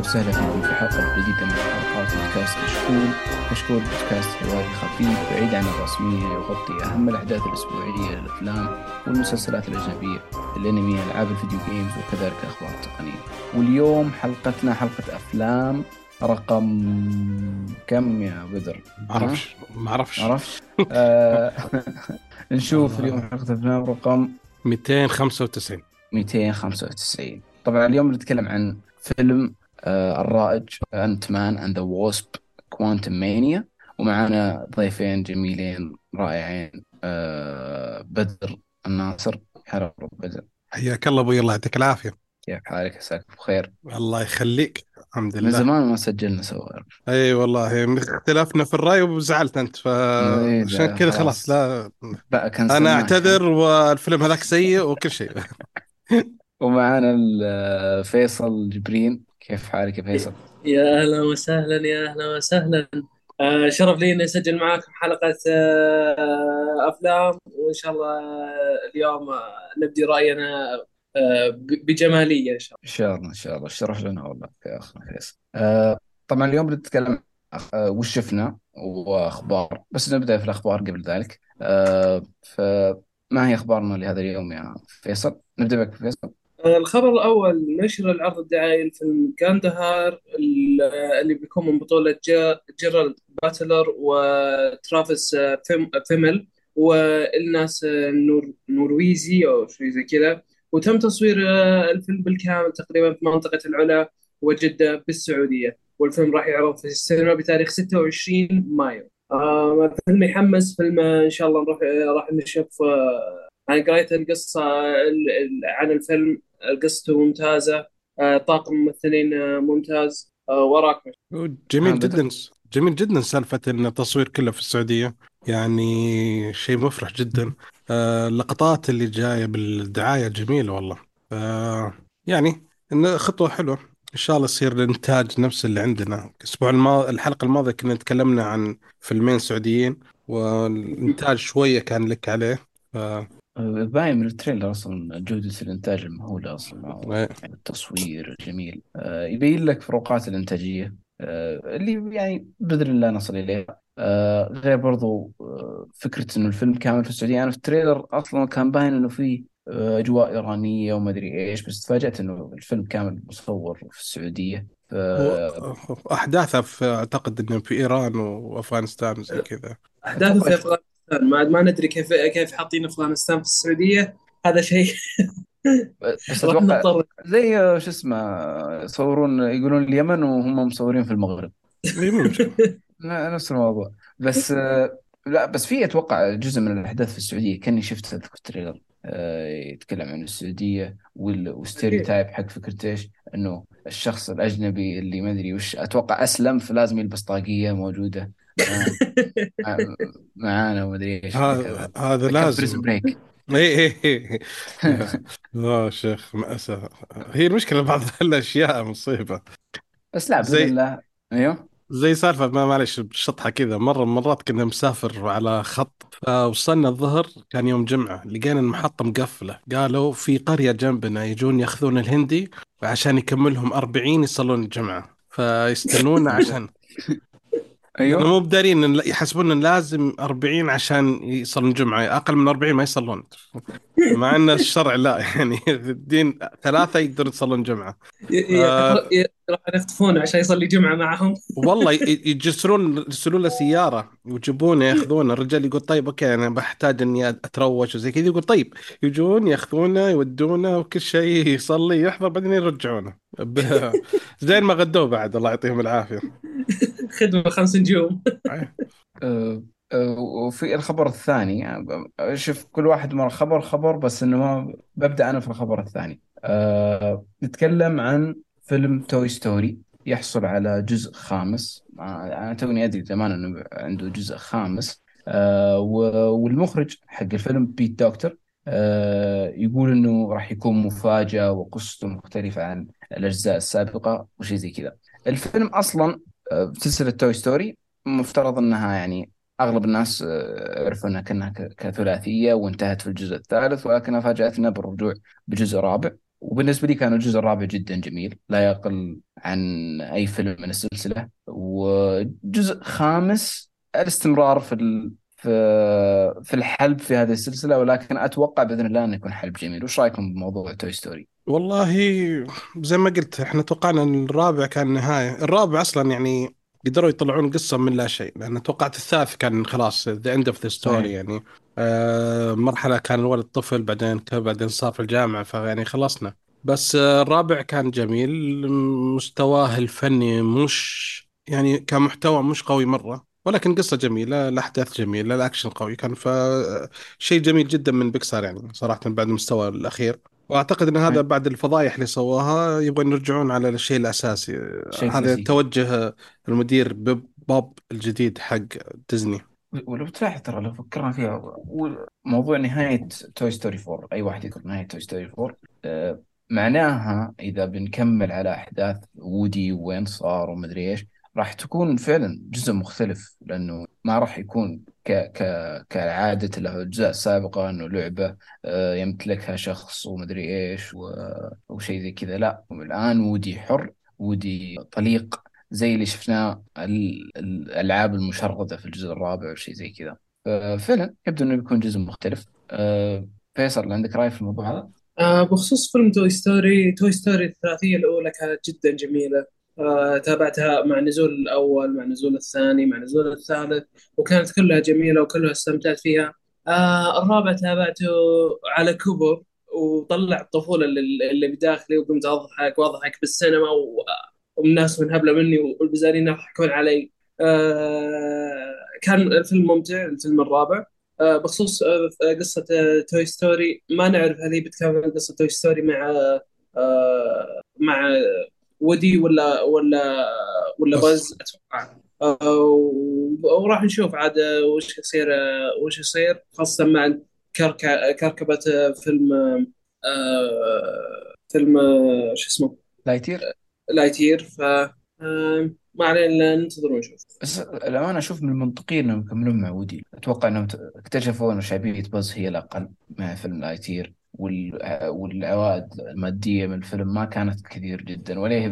وسهلا فيكم في حلقة جديدة من حلقات بودكاست كشكول كشكول بودكاست حواري خفيف بعيد عن الرسمية يغطي أهم الأحداث الأسبوعية للأفلام والمسلسلات الأجنبية الأنمي ألعاب الفيديو جيمز وكذلك أخبار التقنية. واليوم حلقتنا حلقة أفلام. رقم كم يا بدر؟ ما أعرفش. ما أعرفش. عرفت؟ آه نشوف اليوم حلقة أفلام رقم 295 295 طبعا اليوم بنتكلم عن فيلم الرائج Ant-Man and the Wasp Quantumania ومعنا ضيفين جميلين رائعين آه بدر الناصر. هلا بدر. حياك الله أبوي الله يعطيك العافية. كيف حالك؟ عساك بخير. الله يخليك. الحمد لله. زمان ما سجلنا سوا. أي والله من اختلافنا في الرأي وزعلت أنت إيه، فعشان لا، كذا خلاص. لا. بقى أنا. أعتذر والفيلم هذاك سيء وكل شيء. ومعنا ال- فيصل جبرين. كيف حالك يا فيصل؟ يا أهلا وسهلا يا أهلا وسهلا. آه شرف لي إني أسجل معاكم حلقة آه أفلام. وإن شاء الله آه، اليوم آه، نبدي رأينا آه بجمالية إن شاء إن شاء الله إن شاء الله. الشرف لنا والله يا اخنا فيصل. آه طبعا اليوم بنتكلم وش شفنا وأخبار. بس نبدأ في الأخبار قبل ذلك. فما هي أخبارنا لهذا اليوم يا فيصل؟ نبدأ بك فيصل. الله. الخبر الأول نشر العرض الدعائي لفيلم كاندهار ال- آه، اللي بيكون من بطولة جا- جيرالد باتلر وترافيس آه، فيم- فيمل والناس آه، نور نرويجي أو شيء زي كذا. وتم تصوير آه، الفيلم بالكامل تقريبا في منطقة العلا وجدة بالسعودية. والفيلم راح يعرض في السينما بتاريخ 26 مايو. آه فيلم يحمس فيلم آه، إن شاء الله آه، راح نشوف آه، أنا قريت القصة ال- ال- عن الفيلم. قصته ممتازة آه، طاقم ممثلين آه، ممتاز آه، وراك. جميل بدر. جدا جميل جدا سالفة إن التصوير كله في السعودية. يعني شيء مفرح جدا. اللقطات اللي جاية بالدعاية جميلة والله. يعني خطوة حلوة. إن شاء الله يصير الانتاج نفس اللي عندنا. الأسبوع الماضي الحلقة الماضية كنا تكلمنا عن فيلمين سعوديين والإنتاج شوية كان لك عليه. ف... باين من ال trailer أصلا جودة الإنتاج المهولة أصلا. التصوير الجميل. آه يبين لك فروقات الإنتاجية آه اللي يعني بإذن الله نصل إليها. آه غير برضو فكرة إنه الفيلم كامل في السعودية. أنا في ال trailer أصلا كان باين إنه فيه آه، أجواء إيرانية وما أدري إيش بس تفاجأت إنه الفيلم كامل مصور في السعودية. ف... هو احداثها في أعتقد إنه في إيران وأفغانستان وزي كذا. أحداثه في أفغانستان. ما ما ندري كيف كيف حاطين أفغانستان في السعودية. هذا شيء بس راح أتوقع نضطر زي شو اسمه يصورون يقولون اليمن وهم مصورين في المغرب. نفس الموضوع. بس آه، لا بس في أتوقع جزء من الأحداث في السعودية. كأني شفت في ال trailer آه، يتكلم عن السعودية وال- وال stereotype حق فكرة إيش؟ إنه الشخص الأجنبي اللي ما أدري وش أتوقع أسلم فلازم يلبس طاقية موجودة. معانا وما أدري إيش هذا Prison لازم. Break اي اي يا شيخ مأساة هي المشكلة بعض الأشياء مصيبة. بس لا زي- باذن الله. أيوه. زي سالفة ما معلش بشطحة كذا. مرة من المرات كنا مسافر على خط فوصلنا الظهر كان يوم جمعة لقينا المحطة مقفلة. قالوا في قرية جنبنا يجون يأخذون الهندي عشان يكملهم 40 يصلون الجمعة فيستنونا عشان أيوه. مو بدارين إن يحسبون إن لازم 40 عشان يصلون الجمعه أقل من 40 ما يصلون. مع إن الشرع لا يعني الدين ثلاثة يقدرون يصلون جمعة. ي- آه. ي- راح يخطفونه عشان يصلي جمعة معهم. والله يجسرون يرسلون له سيارة ويجيبونه ياخذونه. الرجال يقول طيب okay أنا بحتاج إني اتروش وزي كذا يقول طيب. يجون ياخذونه يودونه وكل شيء يصلي يحضر بعدين يرجعونه. زين ما غدوه بعد الله يعطيهم العافية. خدمة خمس نجوم آه، آه، وفي الخبر الثاني شوف كل واحد مر خبر خبر بس إنه ما ببدأ أنا في الخبر الثاني. أه نتكلم عن فيلم توي ستوري يحصل على جزء خامس. أنا توني أدري زمان إنه عنده جزء خامس. أه و- والمخرج حق الفيلم Pete Docter أه يقول إنه راح يكون مفاجأة وقصته مختلفة عن الأجزاء السابقة وشيء زي كذا الفيلم أصلا سلسلة Toy Story مفترض إنها يعني أغلب الناس آه، عرفوا إنها كأنها كثلاثية وانتهت في الجزء الثالث ولكنها فاجاتنا بالرجوع بجزء رابع وبالنسبة لي كان الجزء الرابع جدا جميل لا يقل عن أي فيلم من السلسلة وجزء خامس الاستمرار في. في في الحلب في هذه السلسلة ولكن أتوقع بإذن الله أنه يكون حلب جميل. وش رأيكم بموضوع Toy Story؟ والله زي ما قلت إحنا توقعنا إن الرابع كان النهايه الرابع أصلا يعني قدروا يطلعون قصة من لا شيء لأن توقعت الثالث كان خلاص the end of the story يعني. آه مرحلة كان الولد طفل بعدين بعدين صار في الجامعة فيعني خلصنا. بس آه الرابع كان جميل. مستواه الفني مش يعني كمحتوى مش قوي مرة. ولكن قصة جميلة الاحداث جميلة الاكشن قوي. كان فشيء جميل جدا من بيكسار يعني صراحة بعد المستوى الأخير. وأعتقد إن هذا بعد الفضايح اللي سووها يبغون يرجعون على الشيء الأساسي. هذا توجه المدير بوب الجديد حق ديزني. ولو تلاحظ ترى لو فكرنا فيها موضوع نهاية Toy Story 4 أي واحد يذكر نهاية Toy Story 4 آه، معناها إذا بنكمل على أحداث وودي وين صار ومدري إيش راح تكون فعلا جزء مختلف لأنه ما راح يكون ك ك كعادة الأجزاء السابقة إنه لعبة آه، يمتلكها شخص ومدري إيش و... وشيء زي كذا. لا الآن وودي حر وودي طليق زي اللي شفناه ال- الألعاب المشردة في الجزء الرابع وشيء زي كذا. ففعلا يبدو إنه بيكون جزء مختلف. أه فيصل عندك رأي في الموضوع هذا؟ آه بخصوص فيلم Toy Story Toy Story الثلاثية الأولى كانت جدا جميلة. آه تابعتها مع نزول الأول مع نزول الثاني مع نزول الثالث وكانت كلها جميلة وكلها استمتعت فيها. آه الرابع تابعته على كبر وطلع الطفولة اللي, بداخلي وقمت أضحك وأضحك بالسينما والناس منهبلة مني والبزارين يضحكون علي. آه كان الفيلم ممتع الفيلم الرابع. آه، بخصوص آه، قصة آه، Toy Story ما نعرف هل هي بتكمل قصة Toy Story مع آه، مع وودي ولا ولا ولا باز؟ أتوقع. آه، وراح نشوف عاد وش يصير آه، وش يصير. خاصة مع كركبة آه، فيلم فيلم شو اسمه؟ Lightyear؟ Lightyear ف ما علينا ننتظر ونشوف. بس الأمانة أشوف من المنطقي إنهم يكملون مع وودي. أتوقع إنهم ت- اكتشفوا إن شعبية باز هي الأقل مع فيلم Lightyear. والعوائد المادية من الفيلم ما كانت كثير جدا ولا هي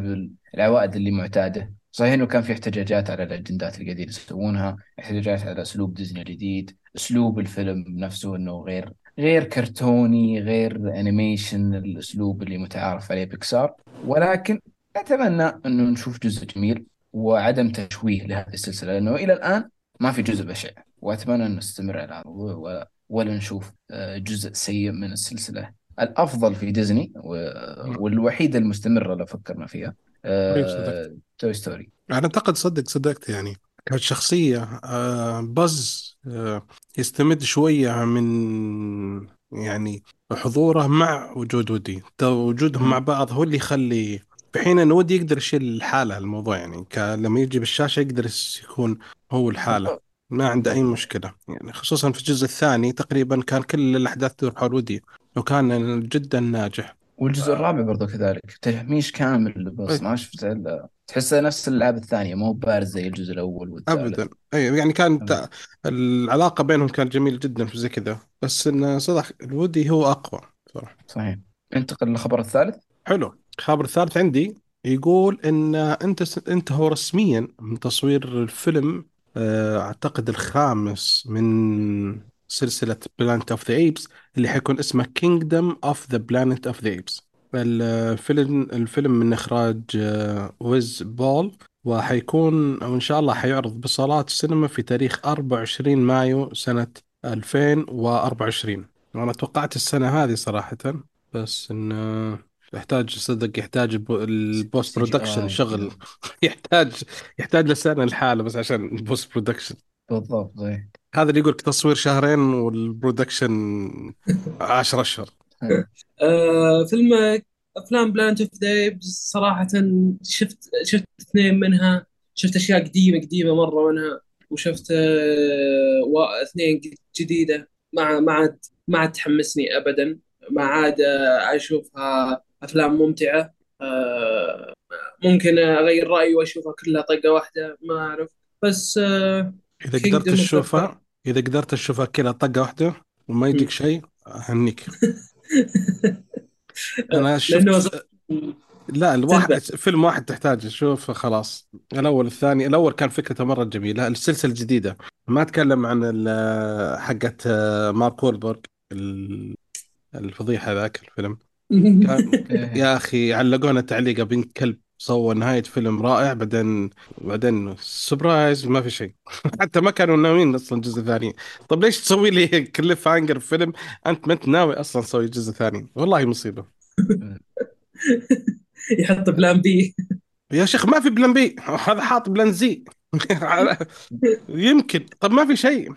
بالعوائد اللي معتادة. صحيح إنه كان في احتجاجات على الأجندات اللي قاعدين يسوونها احتجاجات على أسلوب ديزني الجديد أسلوب الفيلم نفسه إنه غير غير كرتوني غير animation الأسلوب اللي متعارف عليه بيكسار. ولكن أتمنى إنه نشوف جزء جميل وعدم تشويه لهذه السلسلة لأنه إلى الآن ما في جزء بشع وأتمنى أن نستمر على هذا الموضوع. ولا, نشوف آه، جزء سيء من السلسلة. الأفضل في ديزني و- والوحيدة المستمرة لو فكرنا فيها طيب صدقت. Toy Story أنا أعتقد صدق صدقت يعني. كشخصية آه باز آه يستمد شوية من يعني حضوره مع وجود ودي. وجودهم مع بعض هو اللي يخلي في حين إن ودي يقدر يشيل الحالة الموضوع يعني. لما يجي بالشاشة يقدر يكون هو الحالة. بالضبط ما عنده أي مشكلة. يعني خصوصا في الجزء الثاني تقريبا كان كل الأحداث تدور حول ودي وكان جدا ناجح. والجزء الرابع برضو كذلك تهميش كامل بس إيه، ما شفت إلا تحسه نفس الألعاب الثانية مو بارز زي الجزء الأول والثالث. أبدا. أي يعني كانت أبدا. العلاقة بينهم كانت جميلة جدا في زي كذا بس إن صدق الودي هو أقوى صراحة. صحيح. انتقل للخبر الثالث. حلو. الخبر الثالث عندي يقول إن أنت انتهوا رسميا من تصوير الفيلم آه، أعتقد الخامس من سلسلة Planet of the Apes اللي حيكون اسمه Kingdom of the Planet of the Apes الفيلم الفيلم من إخراج آه، ويس بول وحيكون أو ان شاء الله حيعرض بصالات السينما في تاريخ 24 مايو سنة 2024 وأنا توقعت السنة هذه صراحة بس انه يحتاج صدق يحتاج ال post- ال post CG production اي شغل يحتاج يحتاج له سنة لحاله بس عشان ال post production بالضبط زي هذا اللي يقول لك تصوير شهرين وال production 10 أشهر. آه فيلم أفلام Planet of the Apes صراحة شفت شفت اثنين منها. شفت أشياء قديمه قديمة مرة منها. وشفت آه وا- اثنين جديدة. ما ما عاد ما عاد تحمسني ابدا. ما عاد آه، أشوفها أفلام ممتعة. آه ممكن أغير رأيي وأشوفها كلها طقة واحدة ما أعرف. بس آه إذا قدرت تشوفها إذا قدرت تشوفها كذا طقة واحدة وما يجيك شيء أهنيك. أنا شفت لا الواحد فيلم واحد تحتاج تشوف خلاص. الأول الثاني الأول كان فكرته مرة جميلة. السلسلة الجديدة. ما أتكلم عن حقت مارك وولبرغ ال- الفضيحة ذاك الفيلم. يا أخي علقونا تعليقة بنت كلب سوى نهاية فيلم رائع بعدين بعدين surprise ما في شيء. حتى ما كانوا ناويين أصلا جزء ثاني. طب ليش تسوي لي cliffhanger في فيلم؟ أنت ما أنت ناوي أصلا تسوي جزء ثاني. والله مصيبة. يحط plan B. يا شيخ ما في plan B. هذا حاط plan Z. يمكن. طب ما في شيء.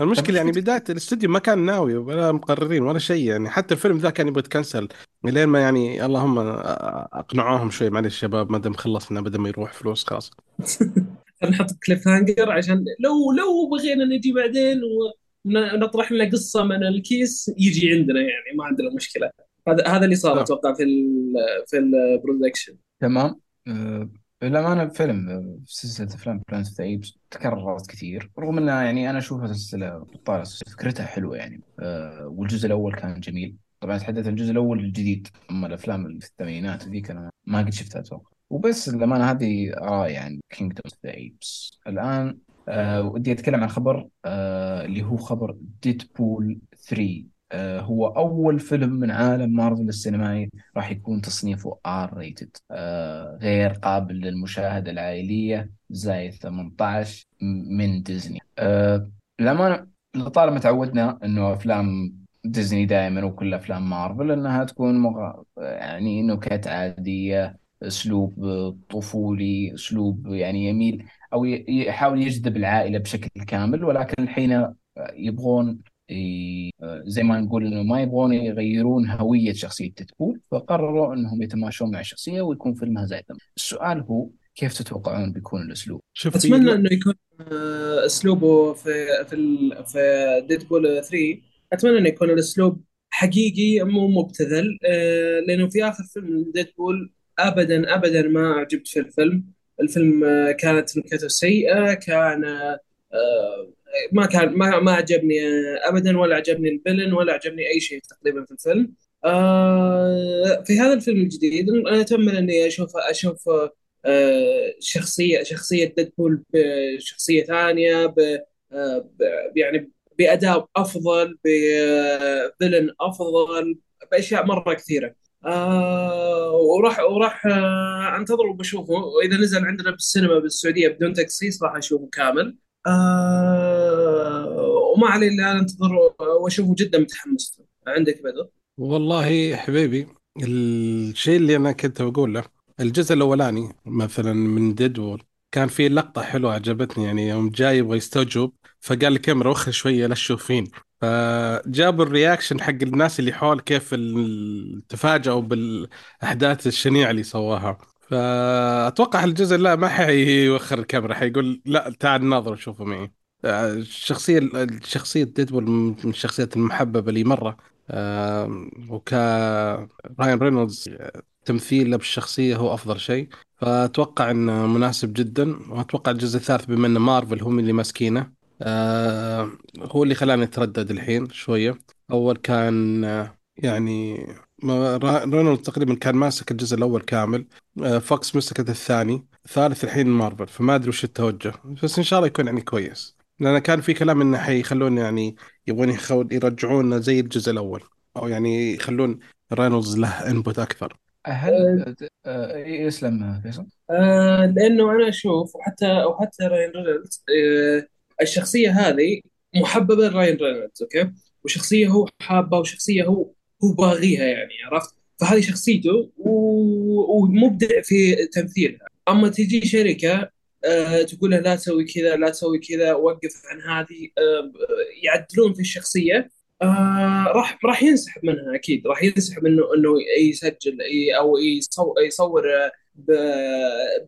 no. المشكلة يعني بداية الاستوديو ما كان ناوي ولا مقررين ولا شيء يعني. حتى الفيلم ذا كان يبغى يتكنسل لين ما يعني اللهم أقنعوهم شوي. معلش شباب ما دام خلصنا بدل ما يروح فلوس خلاص. نحط cliffhanger عشان لو لو بغينا نجي بعدين ونطرح لنا قصة من الكيس يجي عندنا يعني ما عندنا مشكلة. هذا هذا اللي صار نعم. أتوقع في ال في ال production تمام. آه، للأمانة فيلم في سلسلة أفلام Planet of the Apes تكررت كثير رغم أنها يعني أنا أشوفها سلسلة بطالة فكرتها حلوة يعني. آه، والجزء الأول كان جميل. طبعا أتحدث عن الجزء الأول الجديد أما الأفلام اللي في الثمانينات ذيك أنا ما قد شفتها أتوقع. وبس للأمانة هذه آراء يعني Kingdom of the Apes الآن آه، ودي أتكلم عن خبر آه، اللي هو خبر ديدبول 3 آه، هو أول فيلم من عالم مارفل السينمائي راح يكون تصنيفه rated آه غير قابل للمشاهدة العائلية زائد 18 من ديزني. آه للأمانة لطالما تعودنا إنه أفلام ديزني دائما وكل أفلام مارفل إنها تكون مغ... يعني نكت عادية أسلوب طفولي أسلوب يعني يميل ي- يحاول يجذب العائلة بشكل كامل ولكن الحين يبغون زي ما نقول إنه ما يبغون يغيرون هوية شخصية ديدبول فقرروا إنهم يتماشون مع الشخصيه ويكون فيلمها زي ثم. السؤال هو كيف تتوقعون بيكون الأسلوب؟ شوف اتمنى إنه يكون آه، أسلوبه في في ال- في ديدبول 3 أتمنى إنه يكون الأسلوب حقيقي مو مبتذل آه، لأنه في آخر فيلم ديدبول ابدا ابدا ما عجبت في الفيلم الفيلم آه، كانت نكتة سيئة كان آه، ما كان ما ما عجبني ابدا ولا عجبني الفيلن ولا عجبني أي شيء تقريبا في الفيلم آه، في هذا الفيلم الجديد أنا أتمنى إني أشوف أشوف آه، شخصيه شخصية ديدبول بشخصيه ثانية ب آه، ب- يعني بأداء أفضل بفيلن أفضل بأشياء مرة كثيرة. وراح وراح أنتظر وبشوفه. وإذا نزل عندنا بالسينما بالسعودية بدون تقصيص راح أشوفه كامل. آه وما علي إلا أن أنتظر وأشوفه جدا متحمس. عندك بدر؟ والله حبيبي الشيء اللي أنا كنت بقول له الجزء الأولاني مثلا من ديدوول كان في لقطة حلوة عجبتني يعني يوم جاي يبغى يستوجب فقال الكاميرا وخر شوية لا تشوفين. فجابوا ال reaction حق الناس اللي حول كيف تفاجئوا بالأحداث الشنيعة اللي سواها. فأتوقع الجزء لا ما حيوخر الكاميرا حيقول لا تعال ناظر وشوفوا معي. الشخصية الشخصية Deadpool من الشخصيات المحببة لي آم، وك راين رينولدز تمثيله بالشخصية هو أفضل شيء. فأتوقع أنه مناسب جدا. وأتوقع الجزء الثالث بما أن مارفل هم اللي ماسكينه. آه، هو اللي خلاني أتردد الحين شوية. أول كان آه، يعني رينولدز تقريبا كان ماسك الجزء الأول كامل. آه، فوكس مسكت الثاني. الثالث الحين مارفل. فما أدري وش التوجه. بس إن شاء الله يكون يعني كويس. لأن كان في كلام إنه حيخلون يعني يبغون يخلو يرجعون زي الجزء الأول. أو يعني يخلون رينولدز له input أكثر. هل آه، يسلم فيصل؟ آه لأنه أنا أشوف وحتى وحتى راين رينولدز آه الشخصية هذه محببة لراين رينولدز أوكي؟ وشخصية هو حابة وشخصية هو هو باغيها يعني عرفت؟ فهذه شخصيته و- ومبدع في تمثيلها. أما تجي شركة آه تقول له لا تسوي كذا لا تسوي كذا وقف عن هذه آه يعدلون في الشخصية. آه راح راح ينسحب منها أكيد راح ينسحب انه إنه يسجل أو يصور,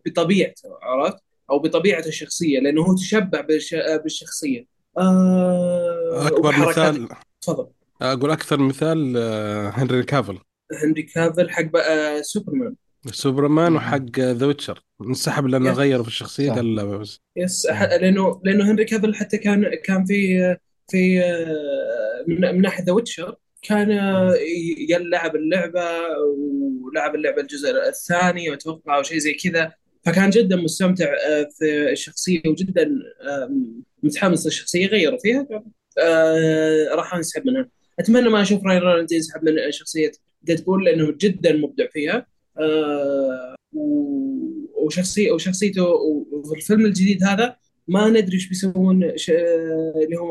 بطبيعته عرفت؟ أو بطبيعته الشخصية لأنه هو تشبع بالش... بالشخصية. آه وبحركات مثال تفضل. أقول أكثر مثال هنري كافل هنري كافل حق سوبرمان. سوبرمان. وحق The Witcher. انسحب لأنه yes. غير في الشخصية صح. قال لا بس. yes لأنه لأنه هنري كافل حتى كان كان في في من ناحية The Witcher كان يلعب اللعبة ولعب اللعبة الجزء الثاني أتوقع أو شيء زي كذا. فكان جدا مستمتع آه، في الشخصية وجدا متحمس للشخصية غيروا فيها آه، راح أنسحب منها. أتمنى ما أشوف راين رينولدز ينسحب من شخصية ديدبول لأنه جدا مبدع فيها. وشخصية وشخصيته وفي الفيلم الجديد هذا ما ندري إيش بيسوون اللي هم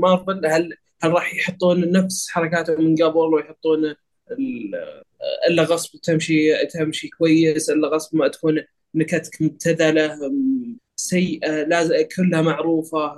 مارفل. هل هل راح يحطون نفس حركاتهم من قبل ويحطون إلا غصب تمشي تمشي كويس إلا غصب ما تكون نكتك مبتذلة سيئة لازم كلها معروفة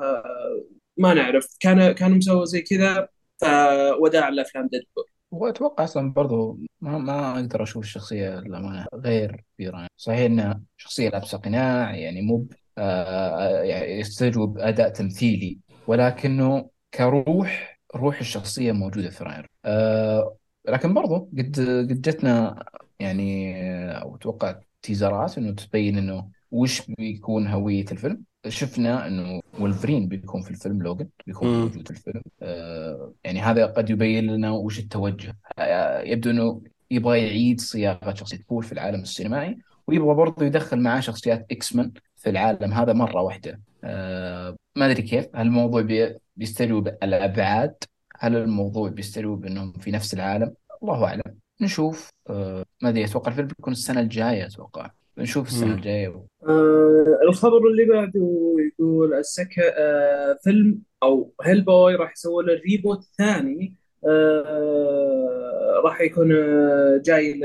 ما نعرف. كان كانوا مسوي زي كذا فوداع الأفلام ديدبول وأتوقع أصلا برضو ما ما أقدر أشوف الشخصية للأمانة غير بيران. صحيح إنها شخصية لابسه قناع يعني مو آه يعني يستجوب أداء تمثيلي ولكنه كروح روح الشخصية موجودة في راير آه لكن برضو قد قد جتنا يعني أو أتوقع teaser ات إنه تبين إنه وش بيكون هوية الفيلم. شفنا إنه ولفرين بيكون في الفيلم لوجن بيكون. موجود في الفيلم. آه يعني هذا قد يبين لنا وش التوجه. آه يبدو إنه يبغى يعيد صياغة شخصية ديدبول في العالم السينمائي ويبغى برضه يدخل معاه شخصيات X-Men في العالم. هذا مرة واحدة. آه ما أدري كيف. هل الموضوع بي- بيستوعب الابعاد هل الموضوع بيستوعب انهم في نفس العالم؟ الله أعلم. نشوف. آه ما أدري أتوقع الفيلم بيكون السنة الجاية أتوقع. نشوف السنة. الجاية. آه الخبر اللي بعده يقول السكة آه فيلم أو هيل بوي راح يسوي له reboot ثاني. آه راح يكون آه جاي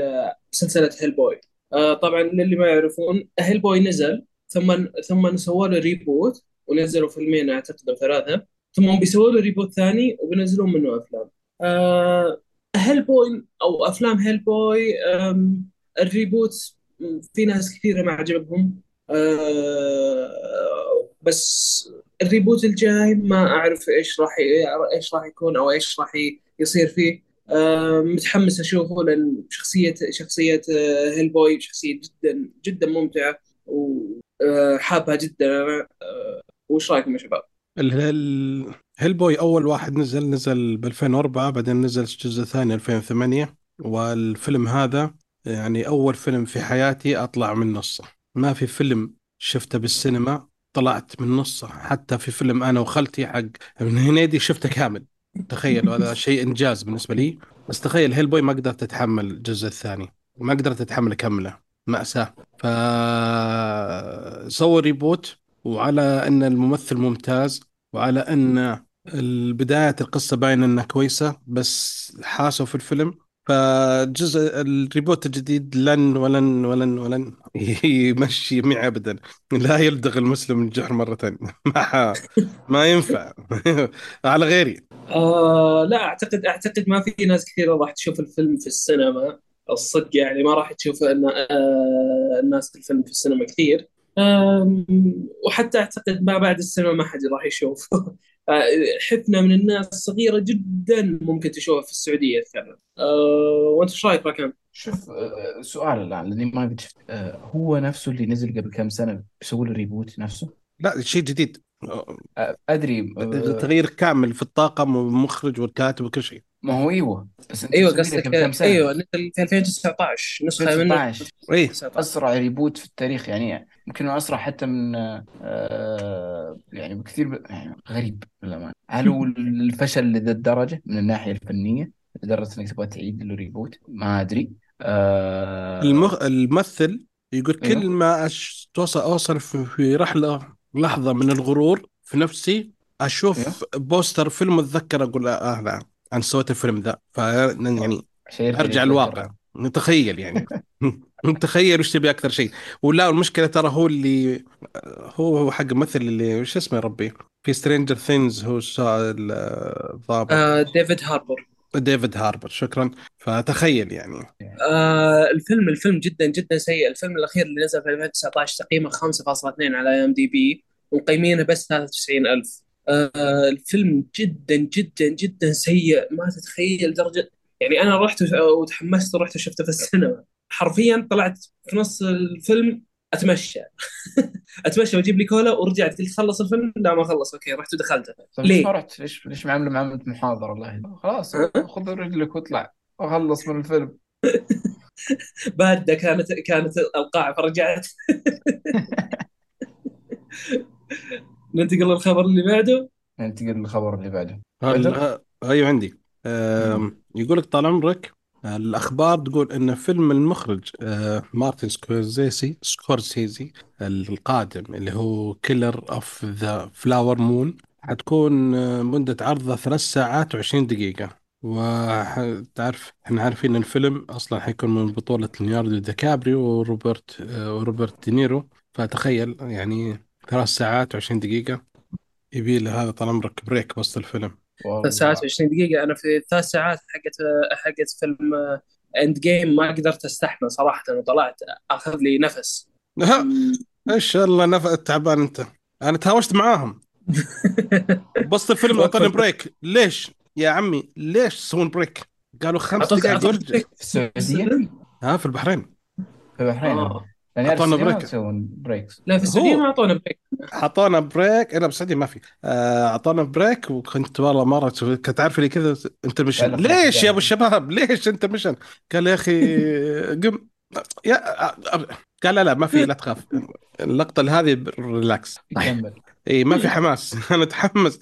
لسلسلة هيل بوي. آه طبعا للي ما يعرفون هيل بوي نزل ثم ثم سووا له reboot ونزلوا فيلمين أعتقد أو ثلاثة. ثم بيسووا له reboot ثاني وبينزلون منه أفلام. آه Hellboy أو أفلام Hellboy ال reboot في ناس كثيرة ما عجبهم. آه بس ال reboot الجاي ما أعرف إيش راح إيش راح يكون أو إيش راح يصير فيه. آه متحمس أشوفه لأن شخصيه شخصية آه Hellboy شخصية جدا جدا ممتعة وحابها جدا أنا. آه وش رأيكم يا شباب؟ هيل بوي أول واحد نزل نزل ب 2004 بعدين نزل الجزء الثاني 2008 والفيلم هذا يعني أول فيلم في حياتي أطلع من نصه. ما في فيلم شفته بالسينما طلعت من نصه. حتى في فيلم أنا وخالتي حق ابن هنيدي شفته كامل. تخيل هذا شيء إنجاز بالنسبة لي. بس تخيل هيل بوي ما قدرت أتحمل الجزء الثاني. ما قدرت أتحمل اكمله مأساة. فسووا reboot وعلى أن الممثل ممتاز وعلى أن البداية القصة باينة إنها كويسة بس حاسوا في الفيلم فجزء ال reboot الجديد لن ولن ولن ولن يمشي معي ابدا. لا يلدغ المسلم الجحر مرة ثانية. ما ينفع. على غيري. آه لا أعتقد أعتقد ما في ناس كثيرة راح تشوف الفيلم في السينما. الصدق يعني ما راح تشوف أن آه الناس الفيلم في السينما كثير. وحتى أعتقد ما بعد السينما ما حد راح يشوف آه، حفنة من الناس صغيرة جدا ممكن تشوفها في السعودية اتكلم آه وأنت إيش رأيك راكان؟ شوف آه، سؤال الآن لأني ما قد شفت آه، هو نفسه اللي نزل قبل كم سنة بيسوي له ريبوت نفسه؟ لا شيء جديد. آه، أدري آه، تغيير كامل في الطاقم والمخرج والكاتب وكل شيء. ما هو إيوه بس أنت إيوه قصدك قبل كم سنة؟ إيوه نزل في 2019 نسخة منه. 2016 2019 أسرع reboot في التاريخ يعني يمكن أسرع حتى من آه، يعني بكثير ب... يعني غريب للأمانة. هل هو الفشل لذا الدرجه من الناحية الفنية؟ لدرجة إنك تبغى تعيد له reboot ما أدري. آه... المخ... الممثل يقول إيوه. كل ما أش... توصل أوصل في في رحله لحظة من الغرور في نفسي أشوف poster فيلم أتذكر أقول آه لا أنا سويت الفيلم ذا ف يعني يرجع أرجع الواقع. نتخيل يعني. نتخيل وش تبي أكثر شيء. ولا المشكلة ترى هو اللي هو هو حق الممثل اللي وش اسمه يا ربي؟ في Stranger Things هو الضابط. آه ديفيد هاربر ديفيد هاربر شكرا. فتخيل يعني. آه الفيلم الفيلم جدا جدا سيء. الفيلم الأخير اللي نزل في 2019 تقييمه 5.2 على IMDb ومقيمينه بس 93000 آه الفيلم جدا جدا جدا سيء ما تتخيل درجة. يعني أنا رحت وتحمست ورحت وشفته في السينما. حرفيا طلعت في نص الفيلم أتمشى. أتمشى وأجيب لي كولا ورجعت قلت خلص الفيلم. لا ما خلص. okay رحت ودخلته. طيب ليش ما ليه؟ رحت ليش ليش معامله معامله محاضرة؟ الله يهديك خلاص؟ خذ رجلك واطلع. وخلص من الفيلم. باردة كانت كانت القاعه فرجعت. ننتقل للخبر اللي بعده. ننتقل للخبر اللي بعده. هل... أيوه عندي. يقول لك طال عمرك آه، الأخبار تقول إن فيلم المخرج آه، مارتن سكورسيزي سكورسيزي القادم اللي هو Killers of the Flower Moon حتكون آه، مدة عرضه ثلاث ساعات وعشرين دقيقة. وتعرف إحنا عارفين الفيلم أصلا حيكون من بطولة ليوناردو دي كابريو وروبرت وروبرت دينيرو. فتخيل يعني ثلاث ساعات وعشرين دقيقة. يبي له هذا طال عمرك break وسط الفيلم. ثلاث ساعات والله و20 دقيقة. أنا في ثلاث ساعات حقت حقت فيلم Endgame ما قدرت أستحمل صراحة. وطلعت أخذ لي نفس. إيش الله نف... تعبان أنت. أنا تهاوشت معاهم. بوسط الفيلم أعطوني وقفت. break. ليش يا عمي؟ ليش تسوون break؟ قالوا خمس دقائق في السعودية؟ الفيلم ها في البحرين. في البحرين. آه. يعني أعطونا بريك يسوون بريكس لا في السعودية ما أعطونا break أعطونا break أنا بالسعودية ما في. آه، أعطونا break وكنت والله مرة كنت عارف لي كذا لك خلاص ليش يا أبو الشباب؟ ليش intermission قال يا أخي قم. يا قال لا لا ما في لا تخاف. اللقطة هذه relax يكمل. اي ما في حماس. أنا متحمس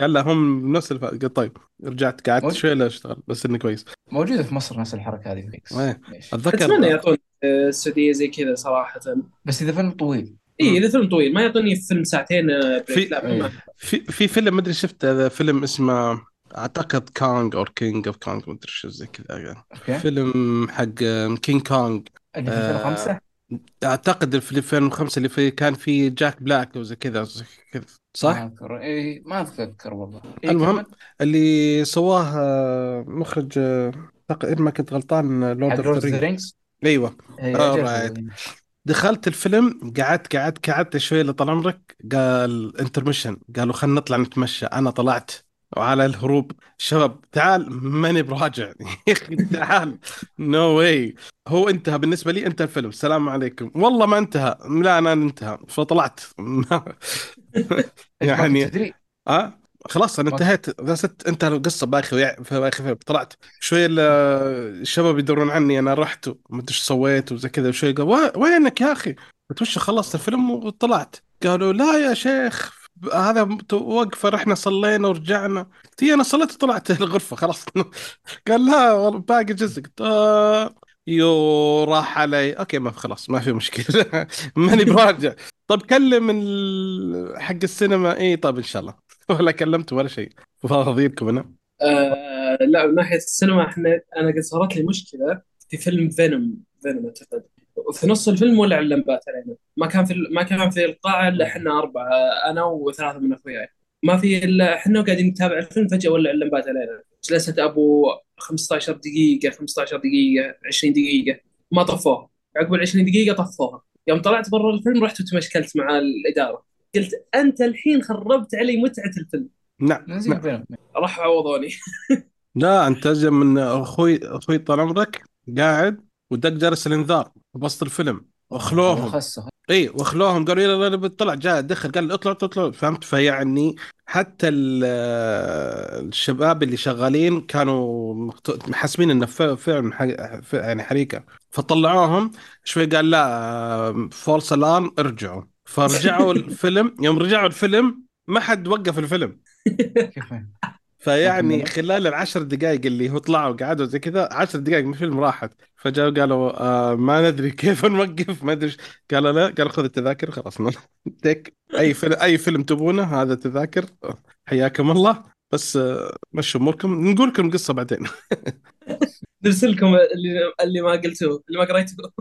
قال له هم نفس الف... قلت طيب رجعت. قعدت. شوي لا اشتغل بس إنه كويس. موجودة في مصر نفس الحركة هذه breaks إيه. ليش أتمنى اتذكر يعطون السعودية زي كذا صراحة. بس إذا فيلم طويل. اي. إذا فيلم طويل. ما يعطوني فيلم ساعتين آه، في لا ما إيه في في فيلم مدري شفت هذا فيلم اسمه أعتقد كونغ أو King of Kong مدري شو زي كذا يعني. فيلم حق King Kong اللي في آه، 2005 أعتقد في 2005 اللي في كان في جاك بلاك وزي كذا زي كذا ما صح؟ أذكر. إيه ما اتذكر والله. إيه المهم كمل. اللي سواه آه، مخرج آه، أعتقد إن ما كنت غلطان Lord of the the Ring Rings أيوه. إيه. دخلت الفيلم قعدت قعدت قعدت شوي اللي طال عمرك قال intermission قالوا خلينا نطلع نتمشى. أنا طلعت وعلى الهروب. شباب تعال ماني براجع. يا أخي تعال. no way هو انتهى. بالنسبة لي انتهى الفيلم. السلام عليكم. والله ما انتهى. لا أنا انتهى. فطلعت. يعني تدري؟ آه؟ خلاص أنا انتهيت. بس انتهى القصة في باخي فيلم طلعت. شوي ال- الشباب يدورون عني. أنا رحت وما أدري إيش سويت وزي كذا. وشوي قال "وا- وينك يا أخي؟ قلت وش خلصت الفيلم وطلعت. قالوا لا يا شيخ هذا وقفه رحنا صلينا ورجعنا. "إي، أنا صليت وطلعت الغرفة خلاص. قال لا والله باقي جزء. قلت آه يو راح علي. okay ما خلاص ما في مشكلة. ماني براجع. طب كلم ال- حق السينما. إي طب إن شاء الله. ولا كلمت ولا شيء. فاضيلكم أنا. آه لا من ناحية السينما إحنا أنا قد صارت لي مشكلة في فيلم فينوم فينوم أعتقد. في نص الفيلم ولع اللمبات علينا؟ ما كان في ما كان في القاعة إلا إحنا أربعة أنا وثلاثة من أخوياي. ما في إلا إحنا قاعدين نتابع الفيلم فجأة ولع اللمبات علينا. جلست أبو 15 دقيقة 15 دقيقة 20 دقيقة. ما طفوها. عقب ال 20 دقيقة طفوها. يوم طلعت برا الفيلم رحت وتمشكلت مع الإدارة. قلت أنت الحين خربت علي متعة الفيلم. نعم نعم. راحوا عوضوني. لا أنت ازين من أخوي أخوي طال عمرك؟ قاعد؟ ودق جرس الانذار بوسط الفيلم واخلوهم. إي واخلوهم. قالوا يلا يلا بتطلع جاء دخل قال اطلع اطلع اطلع. فهمت؟ فيعني حتى ال- الشباب اللي شغالين كانوا محسبين إنه فعلا يعني حريقة. فطلعوهم. شوي قال لا false alarm ارجعوا. فرجعوا الفيلم. يوم رجعوا الفيلم ما حد وقف الفيلم. فيعني خلال العشر دقائق اللي هو طلعوا وقعدوا زي كذا عشر دقائق من الفيلم راحت. فجاءوا قالوا آه ما ندري كيف نوقف ما أدري. قالوا لا قالوا خذ التذاكر خلاص. تك أي فيلم أي فيلم تبونه هذا تذاكر حياكم الله. بس آه مشوا أموركم. نقول لكم قصة بعدين. نرسل لكم اللي اللي ما قلتوه اللي ما قريتوه.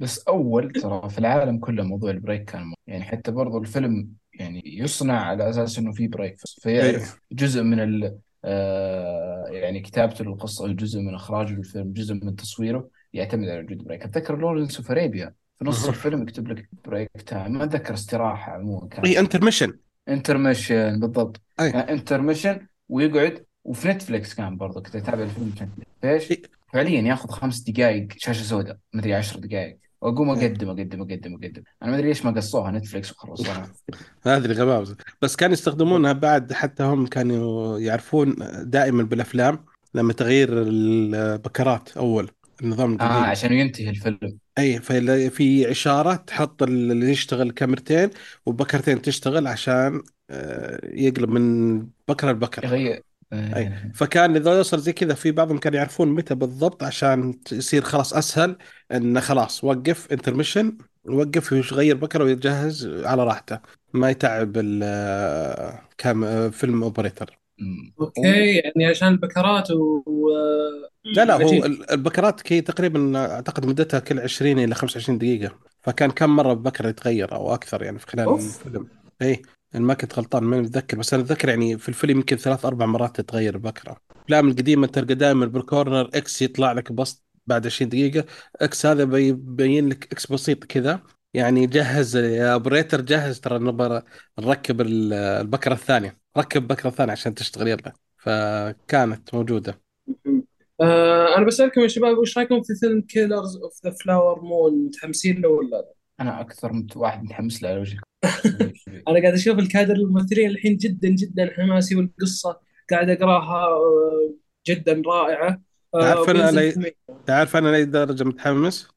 بس أول ترى في العالم كله موضوع ال break كان يعني حتى برضو الفيلم يعني يصنع على أساس إنه في break اي فيعرف جزء من ال آه يعني كتابته للقصة جزء من إخراجه للفيلم جزء من تصويره يعتمد على وجود بريك أتذكر Lawrence of Arabia في نص. الفيلم يكتب لك break time ما أتذكر استراحة عموما اي كانت intermission انترميشن بالضبط. اي كان انترميشن ويقعد وفي نتفلكس كان برضه كنت أتابع الفيلم في نتفلكس فايش؟ إي. فعليا ياخذ خمس دقائق شاشة سوداء مدري عشر دقائق واقوم إيه. أقدم أقدم أقدم أقدم. أنا ما أدري ليش ما قصوها نتفلكس وخلصوها هذه الغباوة بس كانوا يستخدمونها بعد حتى هم كانوا يعرفون دائما بالأفلام لما تغيير البكرات أول النظام آه القديم عشان ينتهي الفيلم. اي في في إشارة تحط اللي يشتغل كاميرتين وبكرتين تشتغل عشان آه، يقلب من بكرة لبكرة. يغير آه. فكان إذا يوصل زي كذا في بعضهم كانوا يعرفون متى بالضبط عشان يصير خلاص أسهل إنه خلاص وقف intermission وقف ويغير بكرة ويجهز على راحته ما يتعب ال cam film operator. Okay يعني عشان البكرات و. لا لا هو البكرات كي تقريبا أعتقد مدتها كل 20 إلى 25 دقيقة فكان كم مرة بكرة يتغير أو أكثر يعني في خلال أوف. الفيلم اي إن ما كنت غلطان ماني متذكر بس أنا اتذكر يعني في الفيلم يمكن ثلاث أربع مرات تتغير البكرة الافلام القديمة تلقى دائما بال corner X يطلع لك بسط بعد 20 دقيقة. X هذا بيبين لك X بسيط كذا. يعني جهز يا operator جهز ترى نبغى نركب ال- البكرة الثانية. ركب البكرة الثانية عشان تشتغل يلا. فكانت موجودة. آه أنا بسألكم يا شباب وش رأيكم في فيلم Killers of the Flower Moon متحمسين له ولا لا؟ أنا أكثر من واحد متحمس له على وجهك. أنا قاعد أشوف الكادر الممثلين الحين جدا جدا حماسي والقصة قاعد أقراها آه، جدا رائعة. آه، تعرف أنا وبينزل لي- تعرف أنا لاي درجة متحمس؟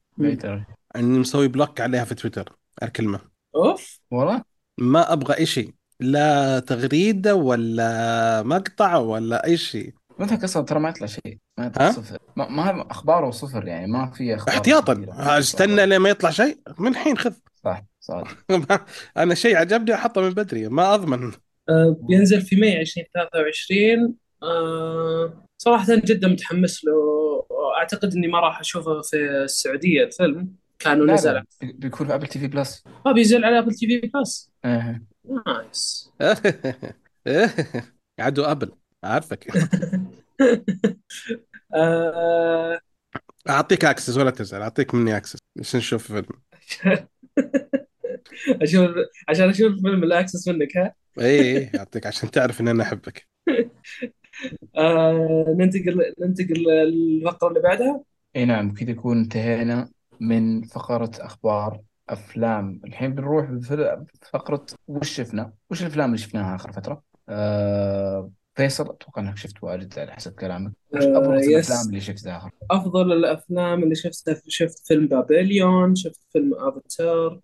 إني مسوي block عليها في تويتر الكلمة. أوف. والله؟ ما أبغى أي شيء. لا تغريدة ولا مقطع ولا أي شيء. متى أصلا ترى ما يطلع شيء. ما يطلع ها؟ صفر. ما, ما اخباره صفر يعني ما في أخبار احتياطا. استنى لين ما يطلع شيء. من الحين خذ. صح صادق أنا شيء عجبني أحطه من بدري ما أضمن. آه، بينزل في May 2023 آه، صراحة جدا متحمس له. أعتقد إني ما راح أشوفه في السعودية الفيلم. كانوا لا نزل. لا بيكون في Apple TV Plus ما بينزل على Apple TV Plus إيه. Nice. عدو أبل. عارفك آه، أعطيك access ولا تزعل أعطيك مني access بس نشوف فيلم. أشوف عشان أشوف فيلم ال access منك ها؟ اي اي أعطيك عشان تعرف ان أنا أحبك. آه، ننتقل ننتقل للفقره اللي بعدها. إي نعم كذا يكون انتهينا من فقرة أخبار أفلام. الحين بنروح بفقرة وش شفنا؟ وش الأفلام اللي شفناها آخر فترة؟ آه فيصل أتوقع إنك شفت واجد على حسب كلامك. وش آه، أبرز يس. الأفلام اللي شفتها أفضل الأفلام اللي شفتها شفت فيلم Babylon شفت فيلم Avatar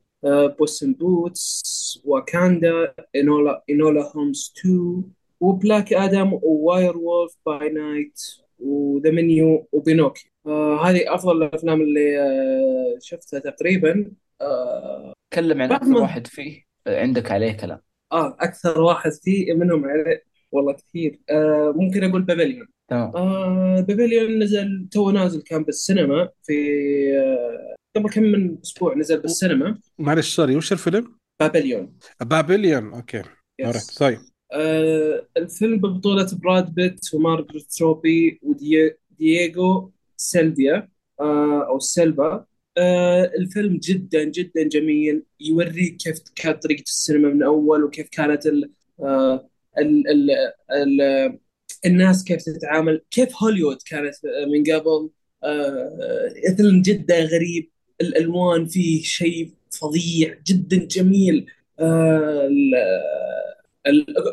Puss in Boots Wakanda Enola Enola Holmes 2 و Black Adam و Werewolf by Night و The Menu و Pinocchio آه هذه أفضل الأفلام اللي آه شفتها تقريبا. آه, تكلم عن أكثر ما- واحد فيه عندك عليه كلام. آه أكثر واحد فيه منهم عليه والله كثير. آه ممكن أقول Babylon تمام. آه Babylon نزل تو نازل كان بالسينما في آه قبل كم من أسبوع نزل بالسينما. معلش sorry وش الفيلم؟ Babylon Babylon Okay. Yes. طيب. آه الفيلم ببطولة براد بيت ومارغوت روبي ودييغو سيلفيا آه أو سيلفا. آه الفيلم جدا جدا جميل. يوريك كيف كانت طريقة السينما من أول وكيف كانت ال آه ال ال ال الناس كيف تتعامل كيف هوليوود كانت من قبل؟ آه فيلم جدا غريب الألوان فيه شيء فظيع جدا جميل. آه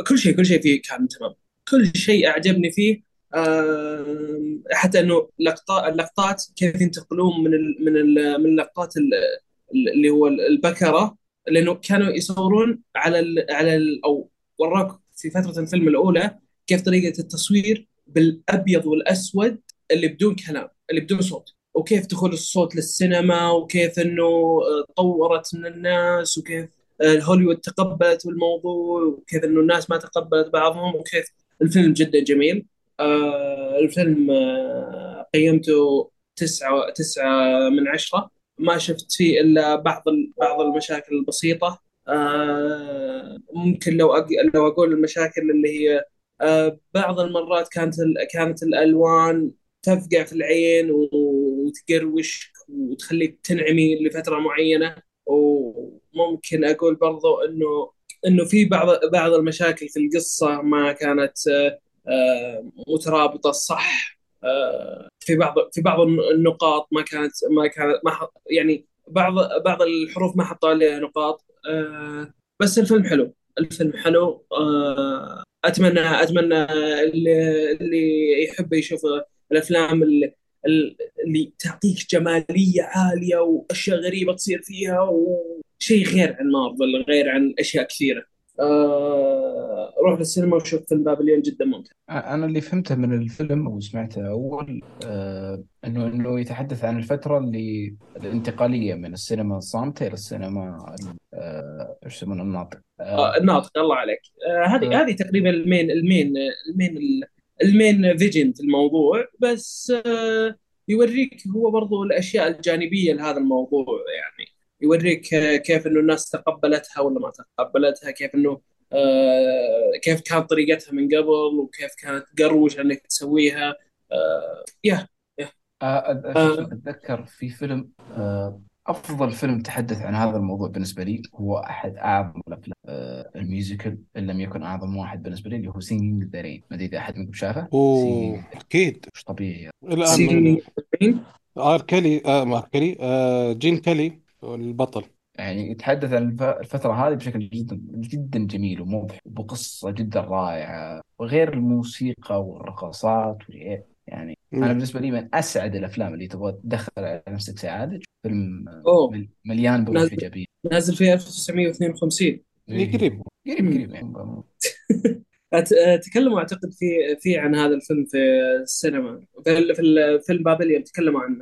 كل شيء كل شيء فيه كان تمام. كل شيء أعجبني فيه. آم، حتى إنه لقطات اللقطات كيف ينتقلون من ال من ال من لقطات ال- ال- اللي هو البكرة لأنه كانوا يصورون على ال على ال أو وراك في فترة الفيلم الأولى كيف طريقة التصوير بالأبيض والأسود اللي بدون كلام اللي بدون صوت وكيف دخول الصوت للسينما وكيف إنه آه، طورت من الناس وكيف هوليوود تقبلت بالموضوع وكيف إنه الناس ما تقبلت بعضهم وكيف الفيلم جدا جميل. آه الفيلم آه قيمته تسعة تسعة من عشرة. ما شفت فيه إلا بعض بعض المشاكل البسيطة. آه ممكن لو. لو أقول المشاكل اللي هي آه بعض المرات كانت. كانت الألوان تفقع في العين و- وتقروش وتخليك تنعمي لفترة معينة وممكن أقول برضو إنه إنه في بعض بعض المشاكل في القصة ما كانت آه، آه، مترابطة صح آه، في بعض في بعض النقاط ما كانت ما كانت ما يعني بعض بعض الحروف ما حطوا عليها نقاط. آه، بس الفيلم حلو. الفيلم حلو. آه، اتمنى أتمنى اللي, اللي يحب يشوف الأفلام اللي, اللي تعطيك جمالية عالية وأشياء غريبة تصير فيها وشيء غير عن مارفل غير عن أشياء كثيرة. آه، روح للسينما وشوف فيلم Babylon جدا ممتع أنا اللي فهمته من الفيلم وسمعته أول آه إنه إنه يتحدث عن الفترة اللي الانتقالية من السينما الصامتة إلى السينما ال- آه إيش يسمونه الناطق. آه، آه الناطق الله عليك. آه، هذه آه. هذه تقريبا ال main ال main ال main ال main vision في الموضوع. بس آه، يوريك هو برضو الأشياء الجانبية لهذا الموضوع يعني. يوريك كيف إنه الناس تقبلتها ولا ما تقبلتها كيف إنه كيف كانت طريقتها من قبل وكيف كانت قروش انك تسويها. آه، يا يا آه، اسمه آه، أتذكر في فيلم آه أفضل فيلم تحدث عن هذا الموضوع بالنسبة لي هو أحد أعظم الأفلام آه ال musical إن لم يكن أعظم واحد بالنسبة لي اللي هو Singin' in the Rain ما أدري إذا أحد منكم شافه؟ أوه أكيد. مش طبيعي. الآن؟ ار كيلي آه ار كيلي آه جين كيلي البطل. يعني يتحدث عن الف- الفترة هذه بشكل جدا جدا جميل ومضحك وبقصة جدا رائعة وغير الموسيقى والرقصات يعني أنا مم. بالنسبة لي من أسعد الأفلام اللي تبغى تدخل على نفسك سعادة فيلم مل- مليان بروح نازل إيجابية. نازل في 1952 إيه قريب قريب. قريب يعني. أت- تكلموا أعتقد في في عن هذا الفيلم في السينما. في ال- في الفيلم بابليون تكلموا عنه.